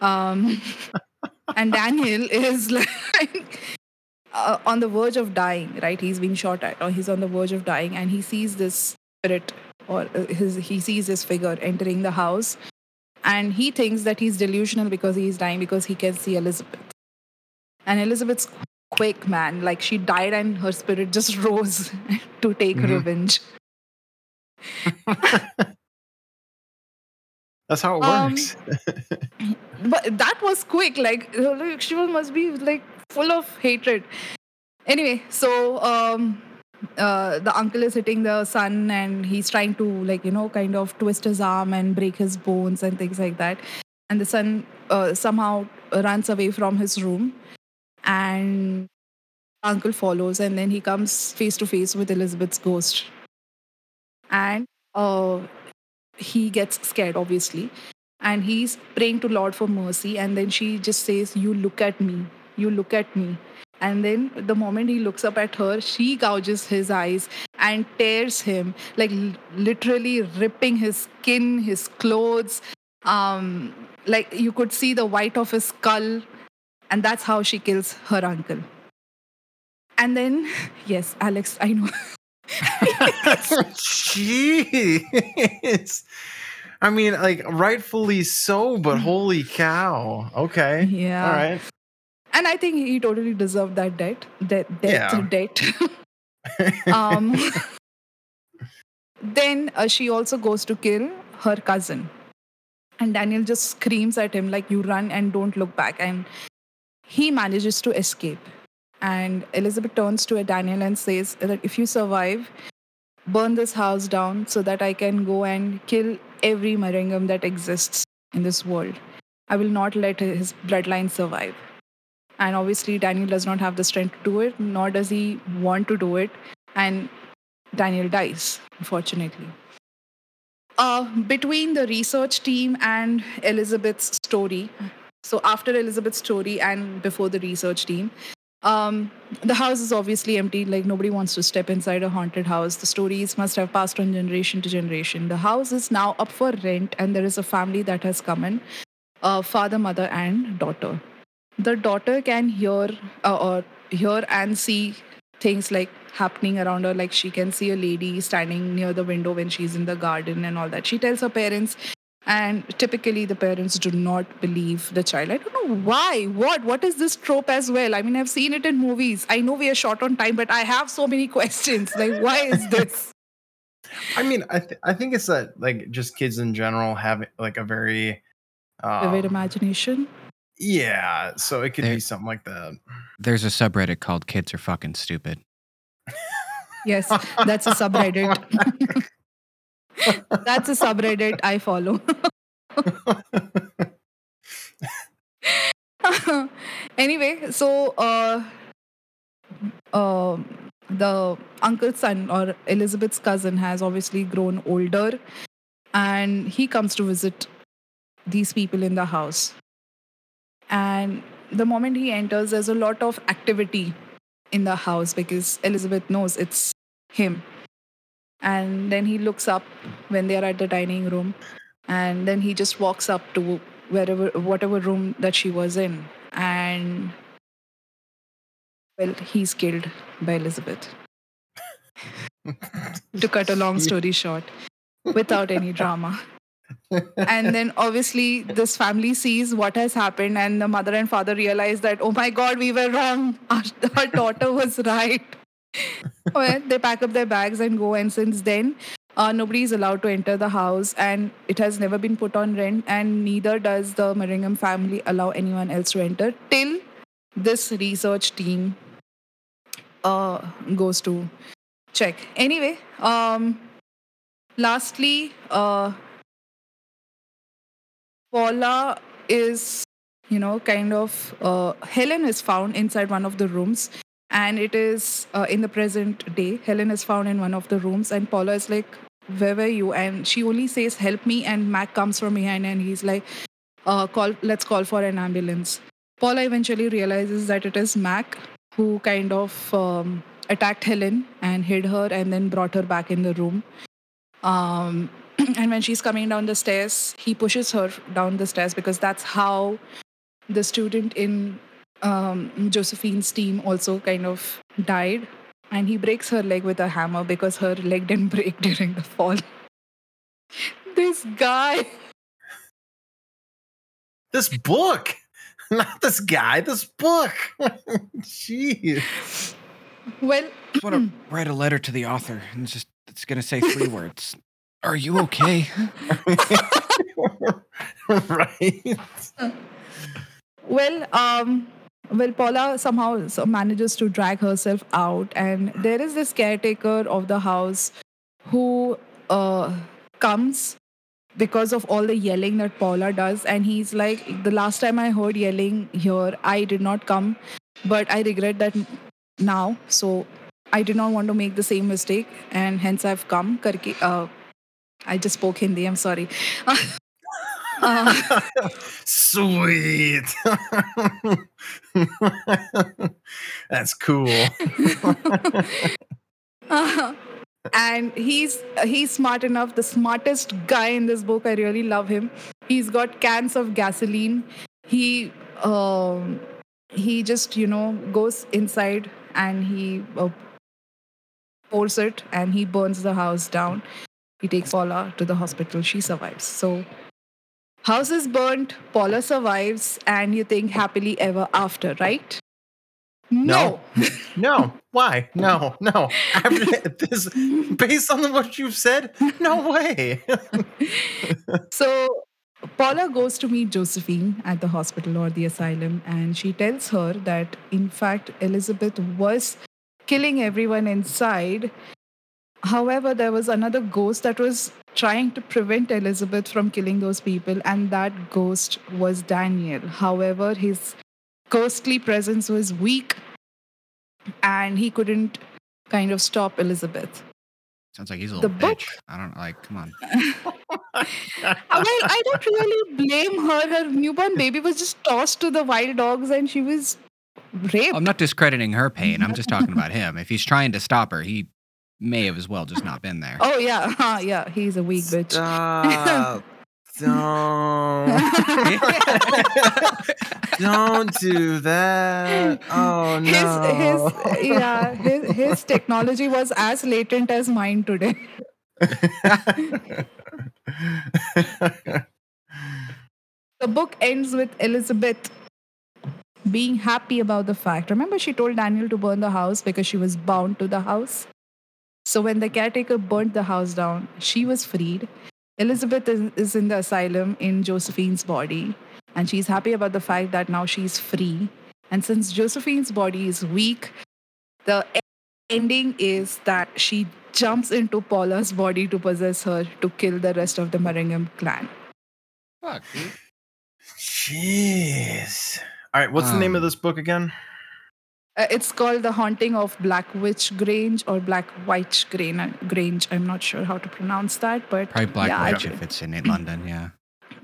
Um, <laughs> and Daniel is <laughs> like uh, on the verge of dying, right? He's been shot at, or he's on the verge of dying, and he sees this spirit, or uh, his he sees this figure entering the house, and he thinks that he's delusional because he's dying because he can see Elizabeth. And Elizabeth's quick, man. Like she died and her spirit just <laughs> rose to take Mhm. revenge. That's how it Um, works. <laughs> But that was quick. Like like, she must be like full of hatred. Anyway, so um, uh, the uncle is hitting the son and he's trying to like you know kind of twist his arm and break his bones and things like that. And the son uh, somehow runs away from his room, and uncle follows, and then he comes face to face with Elizabeth's ghost, and uh, he gets scared, obviously, and he's praying to Lord for mercy, and then she just says, "You look at me, you look at me." And then the moment he looks up at her, she gouges his eyes and tears him, like literally ripping his skin, his clothes. Um, like you could see the white of his skull, and that's how she kills her uncle. And then, <laughs> yes, Alex, I know. <laughs> <laughs> Jeez. I mean, like rightfully so, but holy cow. Okay. Yeah. All right. And I think he totally deserved that debt. Death, death, Yeah. debt. <laughs> um, then uh, she also goes to kill her cousin. And Daniel just screams at him, like, you run and don't look back. And he manages to escape. And Elizabeth turns to Daniel and says that if you survive, burn this house down so that I can go and kill every Maringham that exists in this world. I will not let his bloodline survive. And obviously, Daniel does not have the strength to do it, nor does he want to do it. And Daniel dies, unfortunately. Uh, between the research team and Elizabeth's story, so after Elizabeth's story and before the research team, um, the house is obviously empty. Like nobody wants to step inside a haunted house. The stories must have passed on generation to generation. The house is now up for rent, and there is a family that has come in uh, father, mother, and daughter. The daughter can hear uh, or hear and see things like happening around her like she can see a lady standing near the window when she's in the garden and all that she tells her parents and typically the parents do not believe the child i don't know why what what is this trope as well i mean i've seen it in movies i know we are short on time but i have so many <laughs> questions like why is this I mean, I th- I think it's that like just kids in general have like a very vivid um, imagination yeah. So it could There- be something like that. There's a subreddit called "Kids Are Fucking Stupid." yes that's a subreddit <laughs> <laughs> that's a subreddit i follow anyway, so uh, um the uncle's son or Elizabeth's cousin has obviously grown older, and he comes to visit these people in the house. And the moment he enters, there's a lot of activity in the house because Elizabeth knows it's him. And then he looks up when they are at the dining room, and then he just walks up to wherever whatever room that she was in. And well he's killed by elizabeth. <laughs> To cut a long story short without any drama. And then obviously this family sees what has happened and the mother and father realize that oh my god we were wrong. Our, our daughter was right <laughs> they pack up their bags and go and since then uh, nobody is allowed to enter the house and it has never been put on rent and neither does the Maringham family allow anyone else to enter till this research team uh, goes to check. Anyway um, lastly uh, paula is you know kind of uh, helen is found inside one of the rooms and it is uh, in the present day helen is found in one of the rooms and paula is like where were you? And she only says help me and mac comes from behind and he's like uh, call let's call for an ambulance. Paula eventually realizes that it is mac who kind of um, attacked helen and hid her and then brought her back in the room. Um, <clears throat> and when she's coming down the stairs he pushes her down the stairs because that's how the student in um, Josephine's team also kind of died, and he breaks her leg with a hammer because her leg didn't <laughs> break during the fall. this guy. This book, not this guy. This book. <laughs> Jeez. Well, I want <clears throat> to write a letter to the author and just it's gonna say three <laughs> words. Are you okay? right. well, um, well, Paula somehow manages to drag herself out, and there is this caretaker of the house who uh, comes because of all the yelling that Paula does, and he's like, "The last time I heard yelling here, I did not come, but I regret that now. So I did not want to make the same mistake, and hence I've come." Karke, uh, I just spoke Hindi. I'm sorry. <laughs> Uh, <laughs> Sweet. <laughs> That's cool. <laughs> and he's he's smart enough the smartest guy in this book. I really love him. He's got cans of gasoline. He um he just you know goes inside and he uh, pours it and he burns the house down. He takes paula to the hospital. She survives. So house is burnt paula survives and you think happily ever after right No. No. <laughs> Why? No. No. After this, based on what you've said, no way. <laughs> So Paula goes to meet Josephine at the hospital or the asylum, and she tells her that, in fact, Elizabeth was killing everyone inside. However, there was another ghost that was trying to prevent Elizabeth from killing those people, and that ghost was Daniel. However, his ghostly presence was weak, and he couldn't kind of stop Elizabeth. Sounds like he's a The little book- bitch. I don't like. Come on. <laughs> Well, I don't really blame her. Her newborn baby was just tossed to the wild dogs and she was raped. I'm not discrediting her pain. I'm just talking about him. If he's trying to stop her, he may have as well just not been there. oh, yeah. huh, <laughs> yeah. He's a weak bitch. Stop. <laughs> Don't. Don't do that. Oh no. his his yeah his, his technology was as latent as mine today <laughs> the book ends with elizabeth being happy about the fact remember she told daniel to burn the house because she was bound to the house so when the caretaker burnt the house down she was freed elizabeth is, is in the asylum in josephine's body and she's happy about the fact that now she's free and since josephine's body is weak the ending is that she jumps into paula's body to possess her to kill the rest of the Maringham clan Fuck, dude. Jeez. All right, what's the name of Um, this book again? Uh, it's called The Haunting of Blackwych Grange or Black White Grain- Grange. I'm not sure how to pronounce that, but Probably Black yeah, Witch if it's in London. Yeah.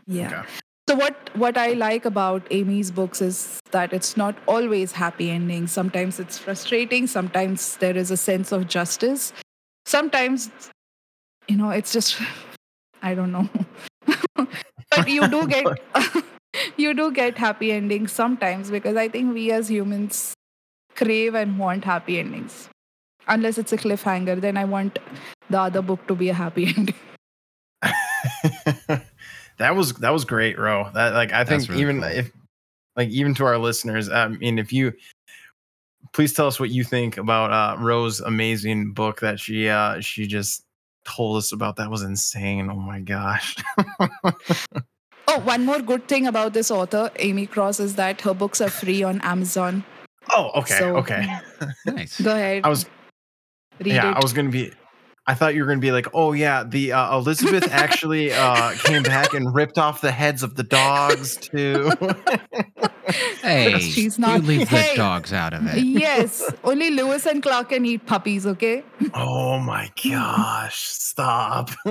yeah. Okay. So what what I like about Amy's books is that it's not always happy endings. Sometimes it's frustrating. Sometimes there is a sense of justice. Sometimes, you know, it's just <laughs> I don't know. <laughs> but you do get <laughs> you do get happy endings sometimes because I think we as humans crave and want happy endings. Unless it's a cliffhanger, then I want the other book to be a happy <laughs> ending. <laughs> that was that was great, Ro. That like I think really even cool. if like even to our listeners, I mean, if you please tell us what you think about uh Ro's amazing book that she uh she just told us about. That was insane. Oh my gosh. <laughs> Oh, one more good thing about this author, Amy Cross, is that her books are free on Amazon. Oh, okay, So- okay. <laughs> Nice. Go ahead. I was read yeah, it. I was gonna be. I thought you were gonna be like, oh yeah, the uh, Elizabeth actually uh, came back and ripped off the heads of the dogs too. <laughs> Hey, She's not. you not- leave the dogs out of it. yes, only Lewis and Clark can eat puppies, okay? oh my gosh! Stop. <laughs>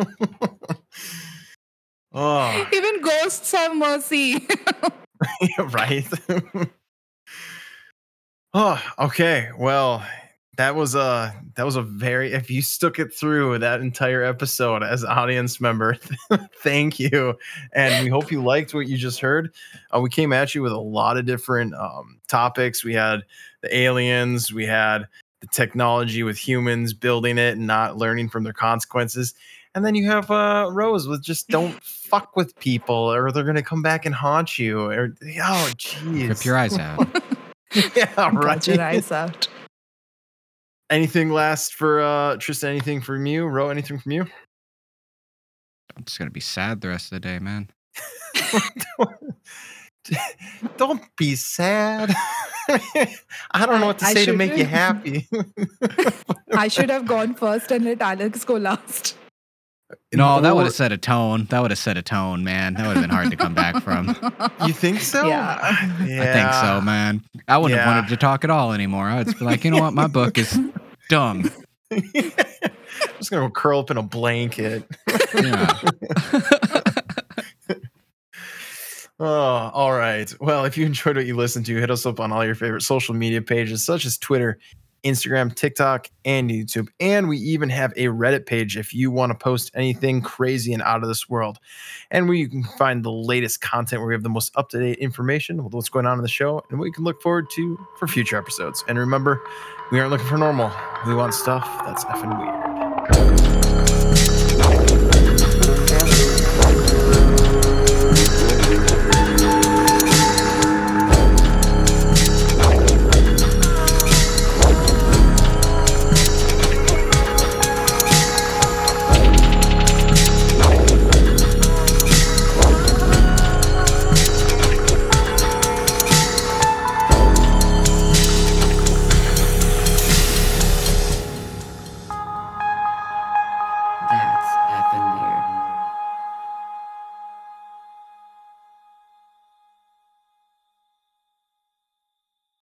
oh, Even ghosts have mercy. right. Oh, okay. Well, that was a that was a very. If you stuck it through that entire episode as audience member, <laughs> thank you, and we hope you liked what you just heard. Uh, we came at you with a lot of different um, topics. We had the aliens. We had the technology with humans building it and not learning from their consequences. And then you have uh, Rose with just don't fuck with people or they're gonna come back and haunt you. Or oh jeez. Rip your eyes out. <laughs> <laughs> yeah, <laughs> Got your right. eyes out. Anything last for uh Tristan, anything from you? Ro, anything from you? I'm just gonna be sad the rest of the day, man. <laughs> don't be sad. I don't know what to I- I say to make you happy. I should have gone first and let Alex go last. No, that would have set a tone. That would have set a tone, man. That would have been hard to come back from. <laughs> You think so? Yeah. I think so, man. I wouldn't have Yeah. wanted to talk at all anymore. I would be like, you know what, my book is dumb. I'm <laughs> just gonna go curl up in a blanket. Yeah. <laughs> Oh, all right. Well, if you enjoyed what you listened to, hit us up on all your favorite social media pages, such as Twitter, Instagram, TikTok, and YouTube. And we even have a Reddit page if you want to post anything crazy and out of this world. And where you can find the latest content where we have the most up to date information with what's going on in the show and what you can look forward to for future episodes. And remember, we aren't looking for normal, we want stuff that's effing weird.